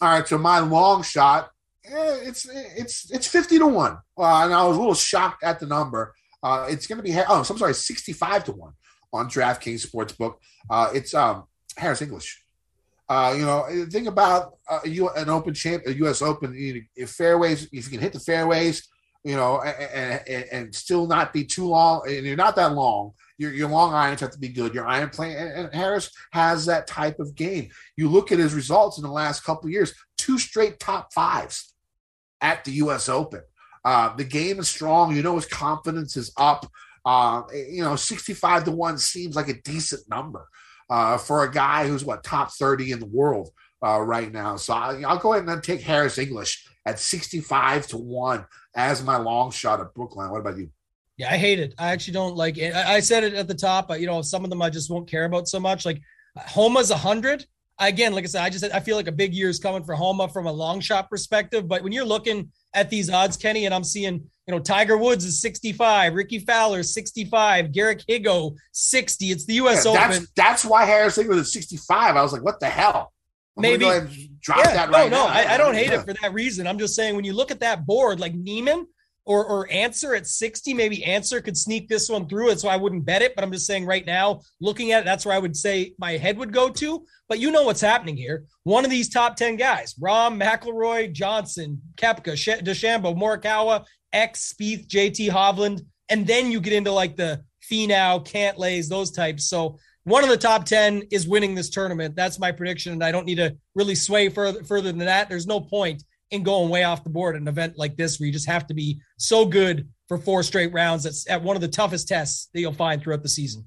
All right. So my long shot eh, it's it's it's fifty to one, uh, and I was a little shocked at the number. Uh, it's going to be oh, I'm sorry, sixty five to one on DraftKings Sportsbook. Uh, it's um, Harris English. Uh, you know, the thing about uh, you an Open champ, a U.S. Open, you, if fairways, if you can hit the fairways, you know, and, and, and, still not be too long, and you're not that long. Your, your long irons have to be good. Your iron play, and, and Harris has that type of game. You look at his results in the last couple years: two straight top fives at the U.S. Open. Uh, the game is strong. You know his confidence is up. Uh, you know, 65 to 1 seems like a decent number uh, for a guy who's what top 30 in the world uh, right now. So I, will go ahead and take Harris English at 65 to 1 as my long shot at Brookline. What about you? Yeah, I hate it. I actually don't like it. I, I said it at the top, but you know, some of them I just won't care about so much. Like Homa's 100 again, like I said, I just I feel like a big year is coming for Homa from a long shot perspective. But when you're looking at these odds, Kenny, and I'm seeing, you know, Tiger Woods is 65, Rickie Fowler 65, Garrick Higgo 60. It's the U.S. Yeah, Open. That's, that's why Harris English was 65. I was like, what the hell? I'm Maybe drop yeah, that right no, no, I, I, don't hate yeah. it for that reason. I'm just saying when you look at that board, like Niemann, or or Ancer at 60 maybe Ancer could sneak this one through it so i wouldn't bet it but i'm just saying right now looking at it that's where i would say my head would go to. But you know what's happening here. One of these top 10 guys Rahm mcilroy johnson Koepka DeChambeau morikawa x Spieth JT Hovland and then you get into like the Finau Cantlays those types. So one of the top 10 is winning this tournament. That's my prediction and i don't need to really sway further further than that. There's no point in going way off the board at an event like this where you just have to be so good for four straight rounds. That's at one of the toughest tests that you'll find throughout the season.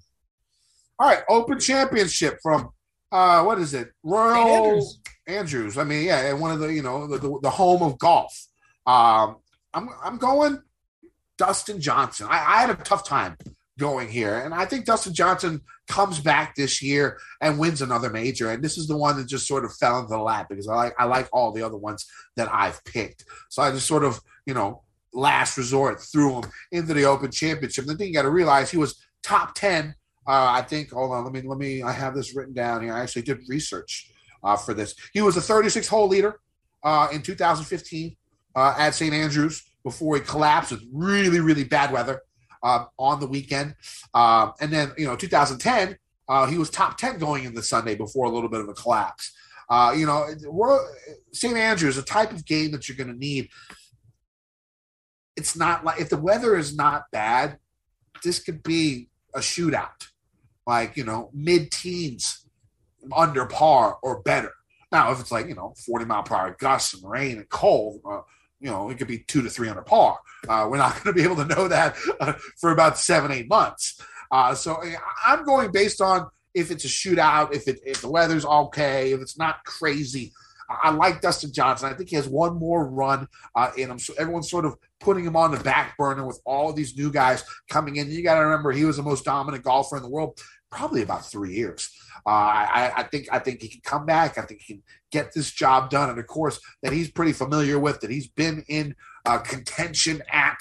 All right, Open Championship from uh, what is it? Royal Andrews. Andrews. I mean, yeah, and one of the you know the, the, the home of golf. Um, I'm I'm going Dustin Johnson. I, I had a tough time going here, and I think Dustin Johnson comes back this year and wins another major. And this is the one that just sort of fell into the lap because I like I like all the other ones that I've picked. So I just sort of you know last resort threw him into the Open Championship. The thing you got to realize he was top ten uh, I think. Hold on. Let me. Let me. I have this written down here. I actually did research uh, for this. He was a 36 hole leader uh, in 2015 uh, at St. Andrews before he collapsed with really, really bad weather uh, on the weekend. Um, and then, you know, 2010, uh, he was top 10 going into Sunday before a little bit of a collapse. you know, St. Andrews, a type of game that you're going to need. It's not like if the weather is not bad, this could be a shootout like you know mid teens under par or better. Now, if it's like you know 40 mile per hour gusts and rain and cold, uh, you know it could be two to three under par. Uh, we're not going to be able to know that uh, for about seven eight months. Uh, so I'm going based on if it's a shootout, if it if the weather's okay, if it's not crazy. I like Dustin Johnson. I think he has one more run uh, in him. So everyone's sort of putting him on the back burner with all these new guys coming in. You got to remember he was the most dominant golfer in the world probably about three years. Uh, I, I, think I think he can come back. I think he can get this job done, and of course that he's pretty familiar with that he's been in uh, contention at.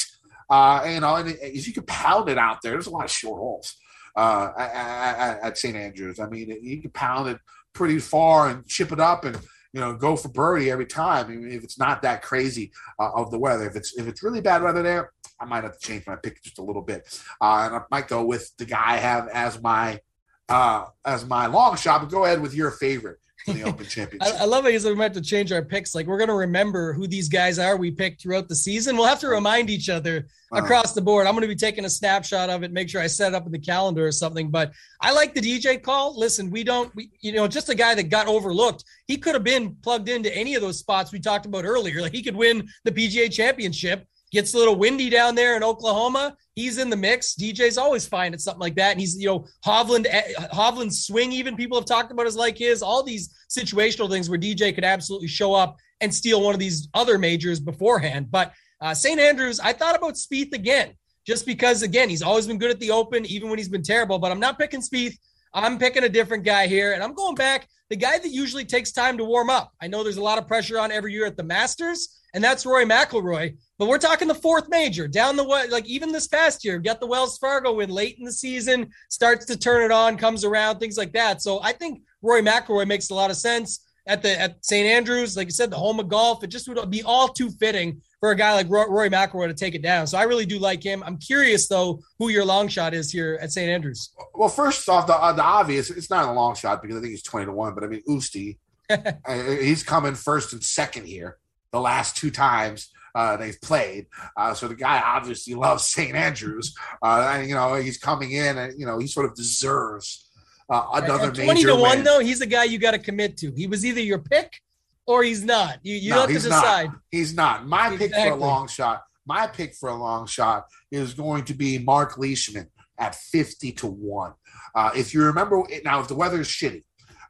Uh, you know, and if you can pound it out there, there's a lot of short holes uh, at, at St. Andrews. I mean, you can pound it pretty far and chip it up and you know go for birdie every time. I mean, if it's not that crazy uh, of the weather, if it's if it's really bad weather there, I might have to change my pick just a little bit, uh, and I might go with the guy I have as my uh, as my long shot. But go ahead with your favorite the Open Championship. I, I, love it. He's we have to change our picks. Like we're going to remember who these guys are we picked throughout the season. We'll have to remind each other across the board. I'm going to be taking a snapshot of it, make sure I set it up in the calendar or something. But I like the DJ call. Listen, we don't, we, you know, just a guy that got overlooked. He could have been plugged into any of those spots we talked about earlier. Like he could win the PGA Championship Gets a little windy down there in Oklahoma. He's in the mix. DJ's always fine at something like that. And he's, you know, Hovland, eh, Hovland's swing, even people have talked about is like his. All these situational things where DJ could absolutely show up and steal one of these other majors beforehand. But uh, St. Andrews, I thought about Spieth again, just because, again, he's always been good at the Open, even when he's been terrible. But I'm not picking Spieth. I'm picking a different guy here, and I'm going back the guy that usually takes time to warm up. I know there's a lot of pressure on every year at the Masters, and that's Rory McIlroy. But we're talking the fourth major down the way, like even this past year, got the Wells Fargo win late in the season, starts to turn it on, comes around, things like that. So I think Rory McIlroy makes a lot of sense at the at St. Andrews, like you said, the home of golf. It just would be all too fitting for a guy like Rory McIlroy to take it down. So I really do like him. I'm curious though who your long shot is here at St. Andrews. Well, first off, the, uh, the obvious, it's not a long shot because I think he's 20 to one, but I mean Oosty, uh, he's coming first and second here the last two times uh, they've played. Uh, so the guy obviously loves St. Andrews. Uh, and, you know, he's coming in and, you know, he sort of deserves uh, another At 20 to 1, though, he's the guy you got to commit to. He was either your pick or he's not. You, you no, have to decide. Not. He's not. My exactly. pick for a long shot, my pick for a long shot is going to be Mark Leishman at 50 to 1. Uh, if you remember, now if the weather is shitty,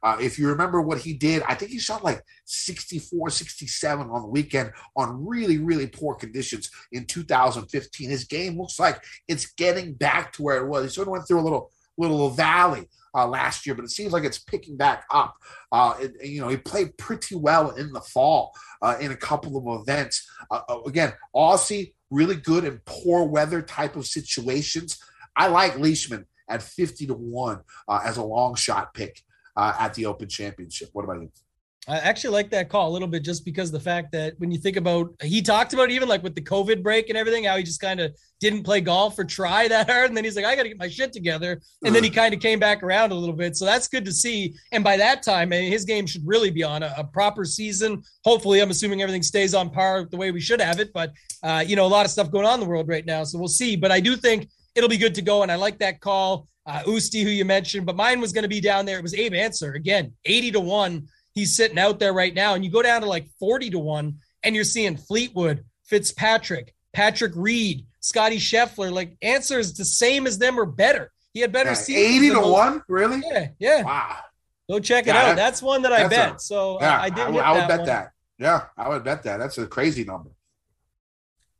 uh, if you remember what he did, I think he shot like 64, 67 on the weekend on really, really poor conditions in 2015. His game looks like it's getting back to where it was. He sort of went through a little little valley uh, last year, but it seems like it's picking back up. Uh, it, you know, he played pretty well in the fall uh, in a couple of events. Uh, uh, again, Aussie, really good in poor weather type of situations. I like Leishman at 50 to 1 uh, as a long shot pick uh, at the Open Championship. What about you? I actually like that call a little bit just because the fact that when you think about he talked about even like with the COVID break and everything, how he just kind of didn't play golf or try that hard. And then he's like, I got to get my shit together. And then he kind of came back around a little bit. So that's good to see. And by that time, I mean, his game should really be on a, a, proper season. Hopefully, I'm assuming everything stays on par the way we should have it. But, uh, you know, a lot of stuff going on in the world right now. So we'll see. But I do think it'll be good to go. And I like that call uh, Oosty, who you mentioned, but mine was going to be down there. It was Abe Ancer again, 80 to 1. He's sitting out there right now. And you go down to like 40 to 1. and you're seeing Fleetwood, Fitzpatrick, Patrick Reed, Scotty Scheffler. Like Ancer is the same as them or better. He had better yeah, Eighty to one, really? Yeah, yeah. Wow. Go check it yeah, out. That's one that I bet. A, so yeah, I did. I, I, would that bet one. that. Yeah, I would bet that. That's a crazy number.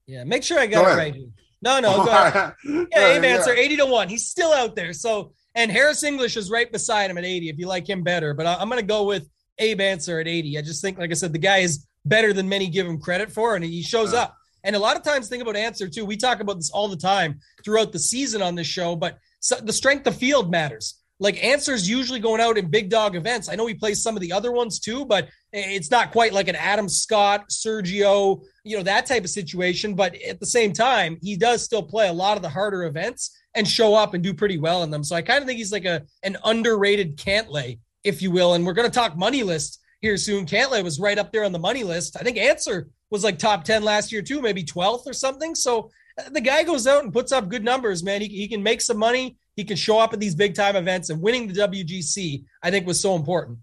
Yeah, make sure I got go it right. No, no, go ahead. Yeah, Abe Ancer, 80 to 1. He's still out there. So, and Harris English is right beside him at 80 if you like him better. But I'm going to go with Abe Ancer at 80. I just think, like I said, the guy is better than many give him credit for, and he shows uh, up. And a lot of times, think about Ancer too. We talk about this all the time throughout the season on this show, but so the strength of field matters like Ancer's usually going out in big dog events. I know he plays some of the other ones too, but it's not quite like an Adam Scott, Sergio, you know, that type of situation. But at the same time, he does still play a lot of the harder events and show up and do pretty well in them. So I kind of think he's like a an underrated Cantlay, if you will. And we're going to talk money list here soon. Cantlay was right up there on the money list. I think Ancer was like top 10 last year too, maybe 12th or something. So uh, the guy goes out and puts up good numbers, man. He, he can make some money he can show up at these big time events and winning the WGC, I think was so important.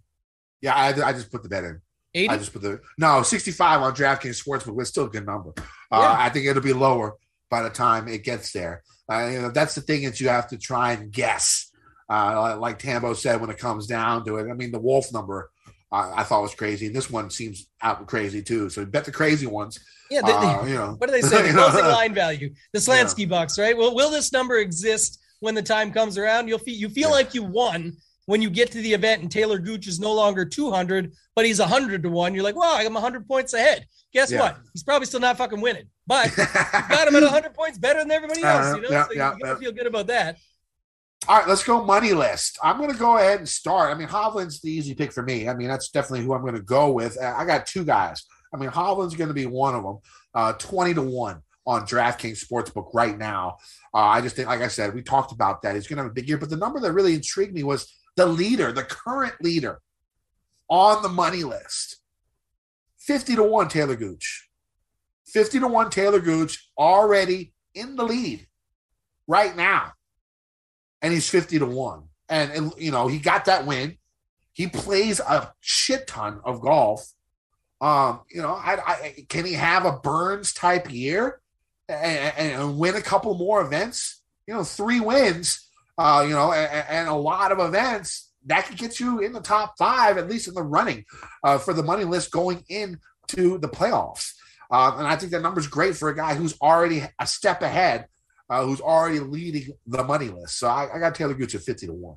Yeah, I, I just put the bet in. 80? I just put the no 65 on DraftKings Sportsbook. It's still a good number. Uh, yeah. I think it'll be lower by the time it gets there. Uh, you know, that's the thing that you have to try and guess. Uh, like Tambo said, when it comes down to it, I mean, the Wolff number uh, I thought was crazy, and this one seems out crazy too. So bet the crazy ones. Yeah, they, uh, you know, what do they say? The closing line value, the Sklansky yeah. bucks, right? Well, will this number exist when the time comes around. You'll feel you feel yeah. like you won when you get to the event and Taylor Gooch is no longer 200, but he's 100 to 1. You're like, wow, I'm 100 points ahead. Guess yeah. what? He's probably still not fucking winning, but got him at 100 points better than everybody uh, else. Uh, you know, yeah, so you, you gotta feel good about that. All right, let's go money list. I'm going to go ahead and start. I mean, Hovland's the easy pick for me. I mean, that's definitely who I'm going to go with. I got two guys. I mean, Hovland's going to be one of them, uh, 20 to 1 on DraftKings Sportsbook right now. Uh, I just think, like I said, we talked about that. He's going to have a big year. But the number that really intrigued me was the leader, the current leader on the money list 50 to 1 Taylor Gooch. 50 to 1 Taylor Gooch already in the lead right now. And he's 50 to 1. And, and you know, he got that win. He plays a shit ton of golf. Um, you know, I, I, can he have a Burns type year? And, and win a couple more events, you know, three wins, uh, you know, and, and, a lot of events that could get you in the top five, at least in the running uh, for the money list going into the playoffs. Uh, and I think that number is great for a guy who's already a step ahead, uh, who's already leading the money list. So I, I got Taylor Gooch at 50 to 1.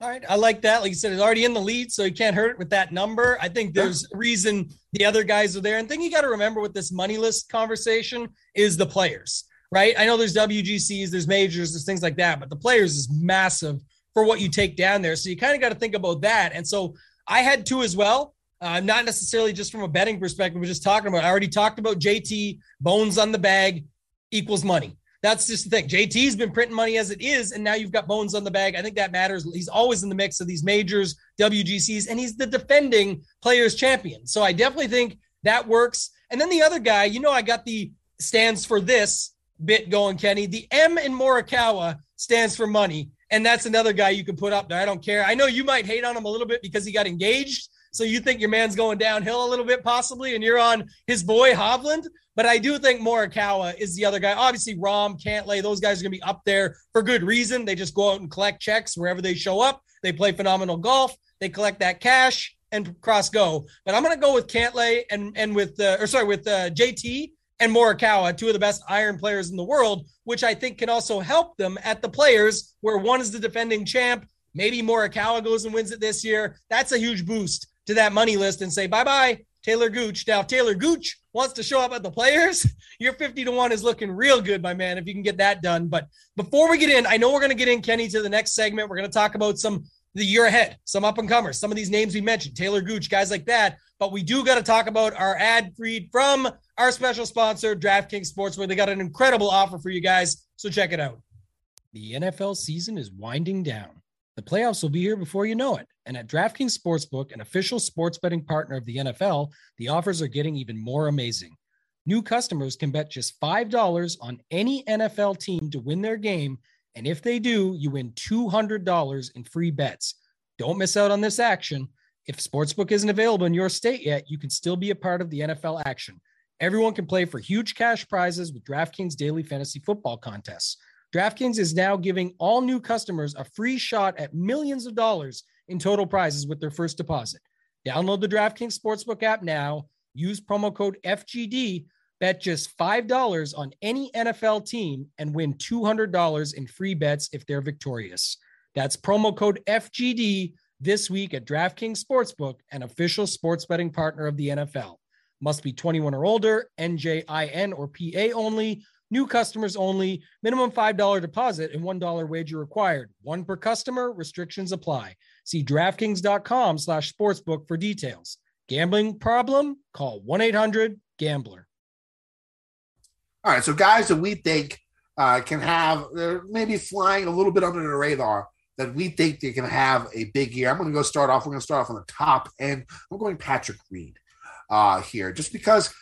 All right, I like that. Like you said, he's already in the lead, so he can't hurt it with that number. I think there's a reason the other guys are there. And thing you got to remember with this money list conversation is the players, right? I know there's WGCs, there's majors, there's things like that, but the players is massive for what you take down there. So you kind of got to think about that. And so I had two as well. Uh, not necessarily just from a betting perspective, we're just talking about. I already talked about JT bones on the bag equals money. That's just the thing. JT's been printing money as it is, and now you've got Bones on the bag. I think that matters. He's always in the mix of these majors, WGCs, and he's the defending players champion. So I definitely think that works. And then the other guy, you know, I got the stands for this bit going, Kenny. The M in Morikawa stands for money. And that's another guy you can put up there. I don't care. I know you might hate on him a little bit because he got engaged. So you think your man's going downhill a little bit, possibly, and you're on his boy Hovland. But I do think Morikawa is the other guy. Obviously, Rahm, Cantlay, those guys are going to be up there for good reason. They just go out and collect checks wherever they show up. They play phenomenal golf. They collect that cash and cross go. But I'm going to go with Cantlay and and with uh, or sorry with uh, JT and Morikawa, two of the best iron players in the world, which I think can also help them at the players where one is the defending champ. Maybe Morikawa goes and wins it this year. That's a huge boost to that money list and say bye bye Taylor Gooch. Now, if Taylor Gooch wants to show up at the players, your 50 to 1 is looking real good, my man, if you can get that done. But before we get in, I know we're going to get in, Kenny, to the next segment. We're going to talk about some the year ahead, some up and comers, some of these names we mentioned, Taylor Gooch, guys like that. But we do got to talk about our ad read from our special sponsor, DraftKings Sportsbook. They got an incredible offer for you guys. So check it out. The NFL season is winding down. The playoffs will be here before you know it. And at DraftKings Sportsbook, an official sports betting partner of the NFL, the offers are getting even more amazing. New customers can bet just $5 on any NFL team to win their game. And if they do, you win $200 in free bets. Don't miss out on this action. If Sportsbook isn't available in your state yet, you can still be a part of the NFL action. Everyone can play for huge cash prizes with DraftKings daily fantasy football contests. DraftKings is now giving all new customers a free shot at millions of dollars in total prizes with their first deposit. Download the DraftKings Sportsbook app now. Use promo code FGD. Bet just $5 on any NFL team and win $200 in free bets if they're victorious. That's promo code FGD this week at DraftKings Sportsbook, an official sports betting partner of the NFL. Must be 21 or older, NJIN or PA only. New customers only. Minimum $5 deposit and $1 wager required. One per customer. Restrictions apply. See DraftKings.com slash sportsbook for details. Gambling problem? Call 1-800-GAMBLER. All right, so guys that we think uh, can have, they're maybe flying a little bit under the radar, that we think they can have a big year. I'm going to go start off. We're going to start off on the top end. I'm going Patrick Reed uh, here, just because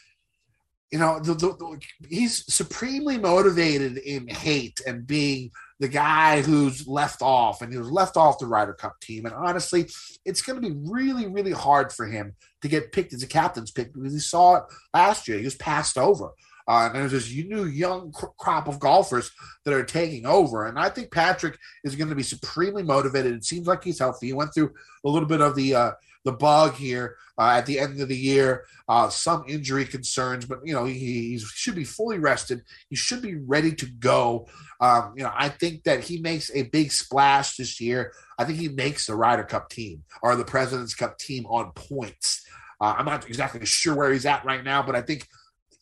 you know the, the, the, he's supremely motivated in hate and being the guy who's left off, and he was left off the Ryder Cup team. And honestly, it's going to be really, really hard for him to get picked as a captain's pick because he saw it last year. He was passed over. Uh, and there's this new young crop of golfers that are taking over. And I think Patrick is going to be supremely motivated. It seems like he's healthy. He went through a little bit of the uh, the bug here uh, at the end of the year, uh, some injury concerns, but you know he, he, should be fully rested. He should be ready to go. Um, you know, I think that he makes a big splash this year. I think he makes the Ryder Cup team or the President's Cup team on points. Uh, I'm not exactly sure where he's at right now, but I think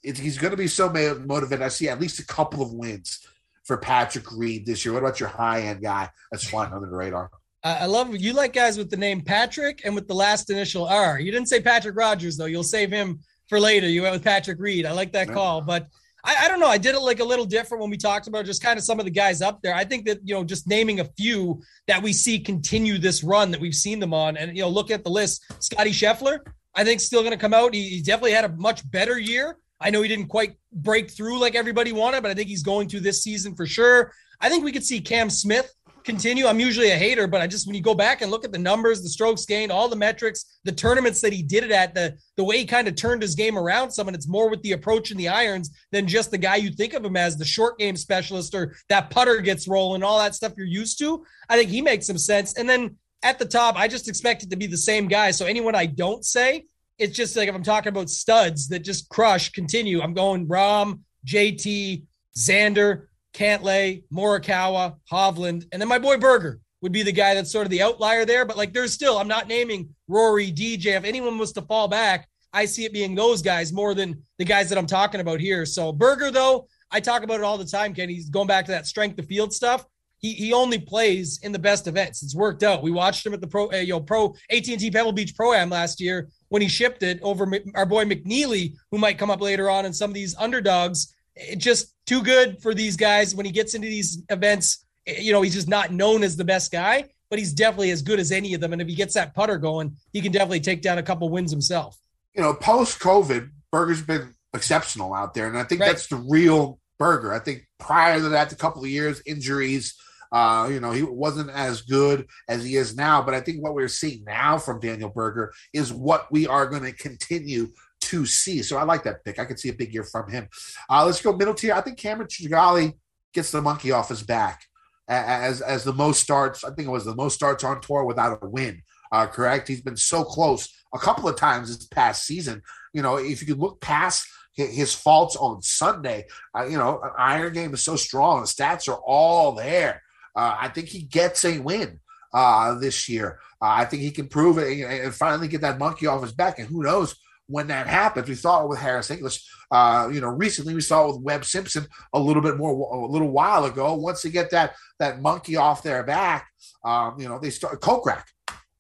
it, he's going to be so motivated. I see at least a couple of wins for Patrick Reed this year. What about your high end guy that's flying under the radar? I love you like guys with the name Patrick and with the last initial R. You didn't say Patrick Rodgers though. You'll save him for later. You went with Patrick Reed. I like that call, but I, I, don't know. I did it like a little different when we talked about just kind of some of the guys up there. I think that you know just naming a few that we see continue this run that we've seen them on, and you know look at the list. Scotty Scheffler, I think still going to come out. He, he definitely had a much better year. I know he didn't quite break through like everybody wanted, but I think he's going to this season for sure. I think we could see Cam Smith continue. I'm usually a hater, but I just when you go back and look at the numbers, the strokes gained, all the metrics, the tournaments that he did it at, the the way he kind of turned his game around some, and it's more with the approach and the irons than just the guy you think of him as the short game specialist or that putter gets rolling, all that stuff you're used to. I think he makes some sense. And then at the top, I just expect it to be the same guy. So anyone I don't say, it's just like if I'm talking about studs that just crush, continue. I'm going Rahm, JT, Xander, Cantlay, Morikawa, Hovland, and then my boy Berger would be the guy that's sort of the outlier there. But like, there's still, I'm not naming Rory, DJ. If anyone was to fall back, I see it being those guys more than the guys that I'm talking about here. So Berger, though, I talk about it all the time, Ken. He's going back to that strength of field stuff. He, he only plays in the best events. It's worked out. We watched him at the pro, uh, you know, pro AT&T Pebble Beach Pro Am last year when he shipped it over our boy McNealy, who might come up later on, and some of these underdogs just too good for these guys when he gets into these events. You know, he's just not known as the best guy, but he's definitely as good as any of them. And if he gets that putter going, he can definitely take down a couple wins himself. You know, post COVID, Berger's been exceptional out there. And I think right. that's the real Berger. I think prior to that, a couple of years, injuries, uh, you know, he wasn't as good as he is now. But I think what we're seeing now from Daniel Berger is what we are going to continue to see. So I like that pick. I could see a big year from him. Uh, let's go middle tier. I think Cameron Tringale gets the monkey off his back as as the most starts. I think it was the most starts on tour without a win. Uh, correct. He's been so close a couple of times this past season. You know, if you could look past his faults on Sunday, uh, you know, iron game is so strong. The stats are all there. Uh, I think he gets a win uh, this year. Uh, I think he can prove it and finally get that monkey off his back. And who knows when that happens. We saw it with Harris English. Uh, you know, recently we saw it with Webb Simpson a little bit more a little while ago. Once they get that that monkey off their back, um, you know, they start Kokrak.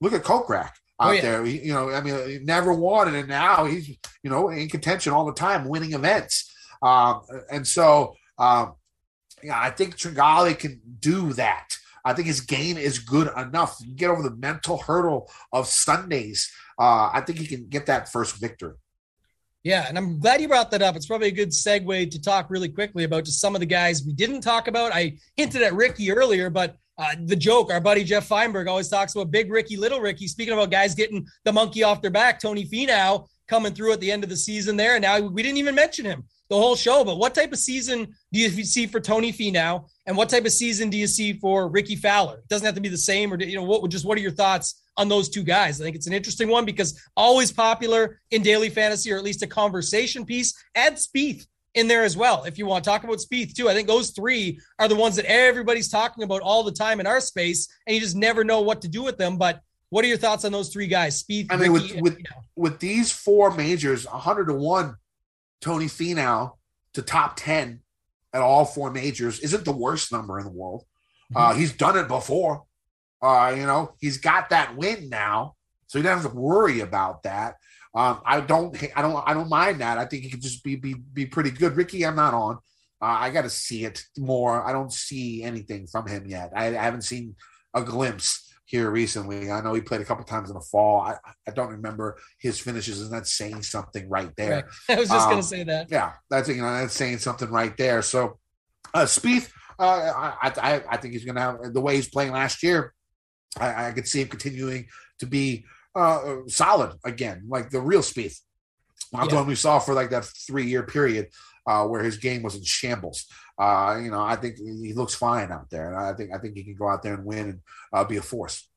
Look at Kokrak oh, out oh, yeah. there. He, you know, I mean, he never won, and now he's you know in contention all the time, winning events. Um, and so, um, yeah, I think Tringale can do that. I think his game is good enough. You get over the mental hurdle of Sundays uh, I think he can get that first victory. Yeah, and I'm glad you brought that up. It's probably a good segue to talk really quickly about just some of the guys we didn't talk about. I hinted at Rickie earlier, but Uh, the joke, our buddy Jeff Feinberg always talks about Big Ricky, Little Ricky. Speaking about guys getting the monkey off their back, Tony Finau coming through at the end of the season there. And now we didn't even mention him the whole show. But what type of season do you see for Tony Finau, and what type of season do you see for Rickie Fowler? It doesn't have to be the same, or you know, what just what are your thoughts on those two guys? I think it's an interesting one because always popular in daily fantasy, or at least a conversation piece. Add Spieth in there as well. If you want to talk about Spieth too, I think those three are the ones that everybody's talking about all the time in our space, and you just never know what to do with them. But what are your thoughts on those three guys? Spieth. I mean, Rickie, with with, you know. with these four majors, hundred to one, Tony Finau to top ten at all four majors isn't the worst number in the world. Mm-hmm. Uh, he's done it before. Uh, you know, he's got that win now, so he doesn't have to worry about that. Um, I don't, I don't, I don't mind that. I think he could just be be be pretty good. Rickie, I'm not on. Uh, I got to see it more. I don't see anything from him yet. I, I, haven't seen a glimpse here recently. I know he played a couple times in the fall. I, I don't remember his finishes, and that saying something right there. Right. I was just um, gonna say that. Yeah, that's you know that's saying something right there. So, uh, Spieth, uh, I, I I think he's gonna have the way he's playing last year. I, I could see him continuing to be uh, solid again, like the real Spieth. Not yeah. the one we saw for like that three year period uh, where his game was in shambles. Uh, you know, I think he looks fine out there, and I think I think he can go out there and win and uh, be a force.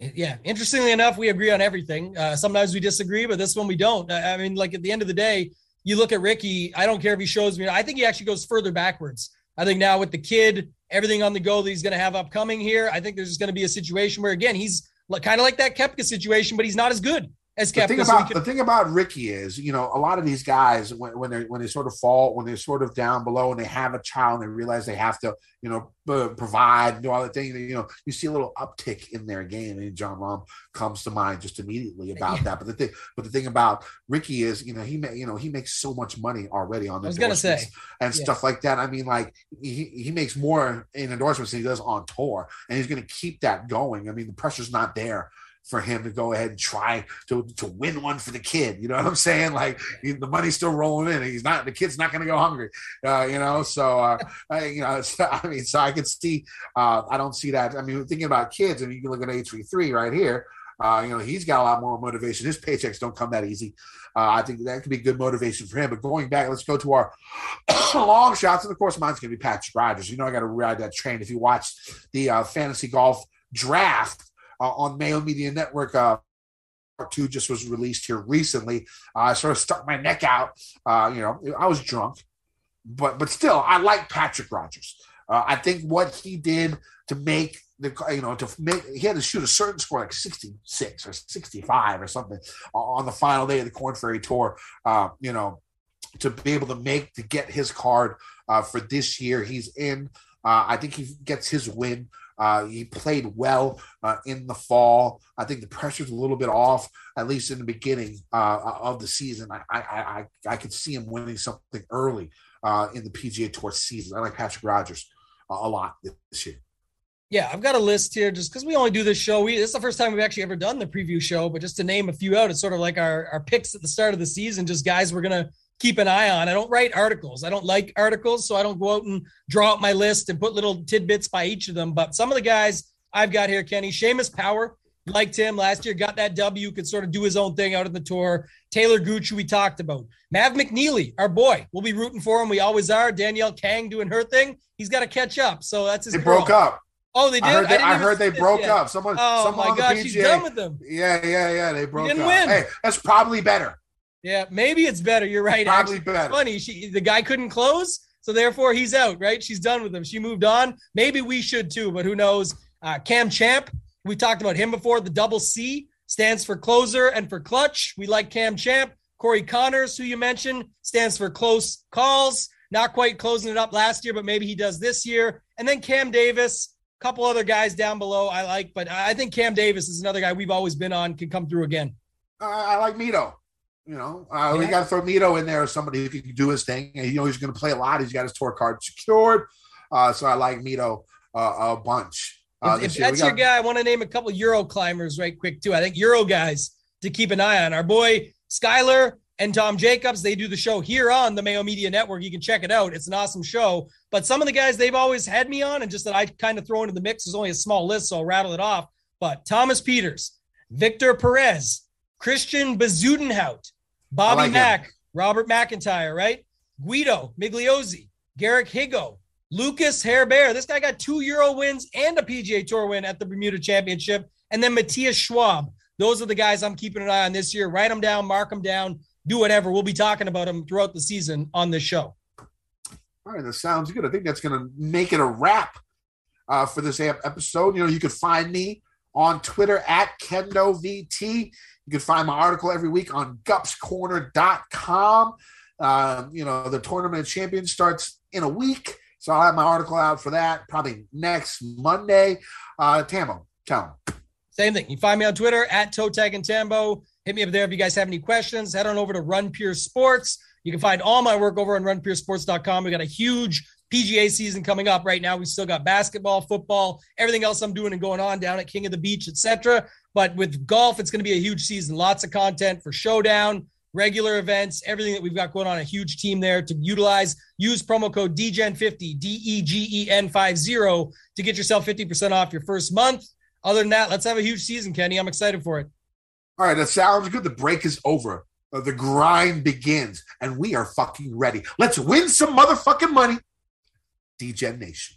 Yeah, interestingly enough, we agree on everything. Uh, sometimes we disagree, but this one we don't. I mean, like at the end of the day, you look at Rickie. I don't care if he shows me. I think he actually goes further backwards. I think now with the kid, everything on the go that he's going to have upcoming here, I think there's just going to be a situation where again he's kind of like that Koepka situation, but he's not as good as The thing about can- the thing about Rickie is, you know, a lot of these guys when, when they when they sort of fall, when they're sort of down below, and they have a child, and they realize they have to, you know, provide, and do all the things. You know, you see a little uptick in their game, and Jon Rahm comes to mind just immediately about yeah. that. But the thing, but the thing about Rickie is, you know, he may, you know, he makes so much money already on the endorsements and yeah. stuff like that. I mean, like he he makes more in endorsements than he does on tour, and he's going to keep that going. I mean, the pressure's not there for him to go ahead and try to to win one for the kid. You know what I'm saying? Like the money's still rolling in. He's not the kid's not going to go hungry. Uh, you know, so uh, I, you know, I mean, so I could see. Uh, I don't see that. I mean, thinking about kids, I mean, you can look at H three three right here. Uh, you know, he's got a lot more motivation. His paychecks don't come that easy. Uh, I think that could be good motivation for him. But going back, let's go to our long shots. And of course, mine's going to be Patrick Rodgers. You know, I got to ride that train. If you watch the uh, fantasy golf draft uh, on Mayo Media Network. Uh, part two just was released here recently. Uh, I sort of stuck my neck out. Uh, you know, I was drunk, but but still, I like Patrick Rodgers. Uh, I think what he did to make the you know to make he had to shoot a certain score like 66 or 65 or something on the final day of the Corn Ferry Tour. Uh, you know, to be able to make to get his card uh, for this year, he's in. Uh, I think he gets his win. Uh, he played well uh, in the fall. I think the pressure's a little bit off, at least in the beginning uh, of the season. I, I, I, I could see him winning something early uh, in the PGA Tour season. I like Patrick Rodgers a lot this year. Yeah, I've got a list here just because we only do this show. We this is the first time we've actually ever done the preview show, but just to name a few out, it's sort of like our, our picks at the start of the season, just guys we're gonna keep an eye on. I don't write articles. I don't like articles, so I don't go out and draw out my list and put little tidbits by each of them. But some of the guys I've got here, Kenny, Seamus Power, liked him last year, got that W, could sort of do his own thing out of the tour. Taylor Gooch, who we talked about. Mav McNealy, our boy. We'll be rooting for him. We always are. Danielle Kang doing her thing. He's got to catch up. So that's his. They girl. broke up. Oh, they did. I heard they, I I heard they broke yet. up. Someone. Oh someone my God, she's done with them. Yeah, yeah, yeah. They broke up. Win. Hey, that's probably better. Yeah, maybe it's better. You're right. Probably Actually, better. Funny, she the guy couldn't close, so therefore he's out. Right? She's done with him. She moved on. Maybe we should too, but who knows? Uh, Cam Champ, we talked about him before. The double C stands for closer and for clutch. We like Cam Champ. Corey Conners, who you mentioned, stands for close calls. Not quite closing it up last year, but maybe he does this year. And then Cam Davis, a couple other guys down below I like, but I think Cam Davis is another guy we've always been on, can come through again. Uh, I like Mito. You know, uh, yeah. we got to throw Mito in there as somebody who can do his thing. And you know, he's going to play a lot. He's got his tour card secured. Uh, so I like Mito uh, a bunch. Uh, if, if that's got- your guy, I want to name a couple Euro climbers right quick too. I think Euro guys to keep an eye on. Our boy Skyler and Tom Jacobs. They do the show here on the Mayo Media Network. You can check it out. It's an awesome show. But some of the guys they've always had me on, and just that I kind of throw into the mix is only a small list, so I'll rattle it off. But Thomas Pieters, Victor Perez, Christian Bezuidenhout, Bobby like Mack, him. Robert McIntyre, right? Guido Migliozzi, Garrick Higgo, Lucas Herbert. This guy got two Euro wins and a PGA Tour win at the Bermuda Championship. And then Matthias Schwab. Those are the guys I'm keeping an eye on this year. Write them down, mark them down, do whatever. We'll be talking about them throughout the season on this show. All right, that sounds good. I think that's going to make it a wrap uh, for this episode. You know, you can find me on Twitter at KendoVT. You can find my article every week on gupscorner.com. Uh, you know, the tournament of champions starts in a week. So I'll have my article out for that probably next Monday. Uh, Tambo, tell them. Same thing. You find me on Twitter at Toe Tag and Tambo. Hit me up there if you guys have any questions. Head on over to Run Pure Sports. You can find all my work over on runpuresports.com. We got a huge PGA season coming up right now. We still got basketball, football, everything else I'm doing and going on down at King of the Beach, etc. But with golf, it's going to be a huge season. Lots of content for Showdown, regular events, everything that we've got going on, a huge team there to utilize. Use promo code DEGEN50, D E G E N 50 to get yourself 50% off your first month. Other than that, let's have a huge season, Kenny. I'm excited for it. All right, that sounds good. The break is over. Uh, the grind begins, and we are fucking ready. Let's win some motherfucking money. DGen Nation.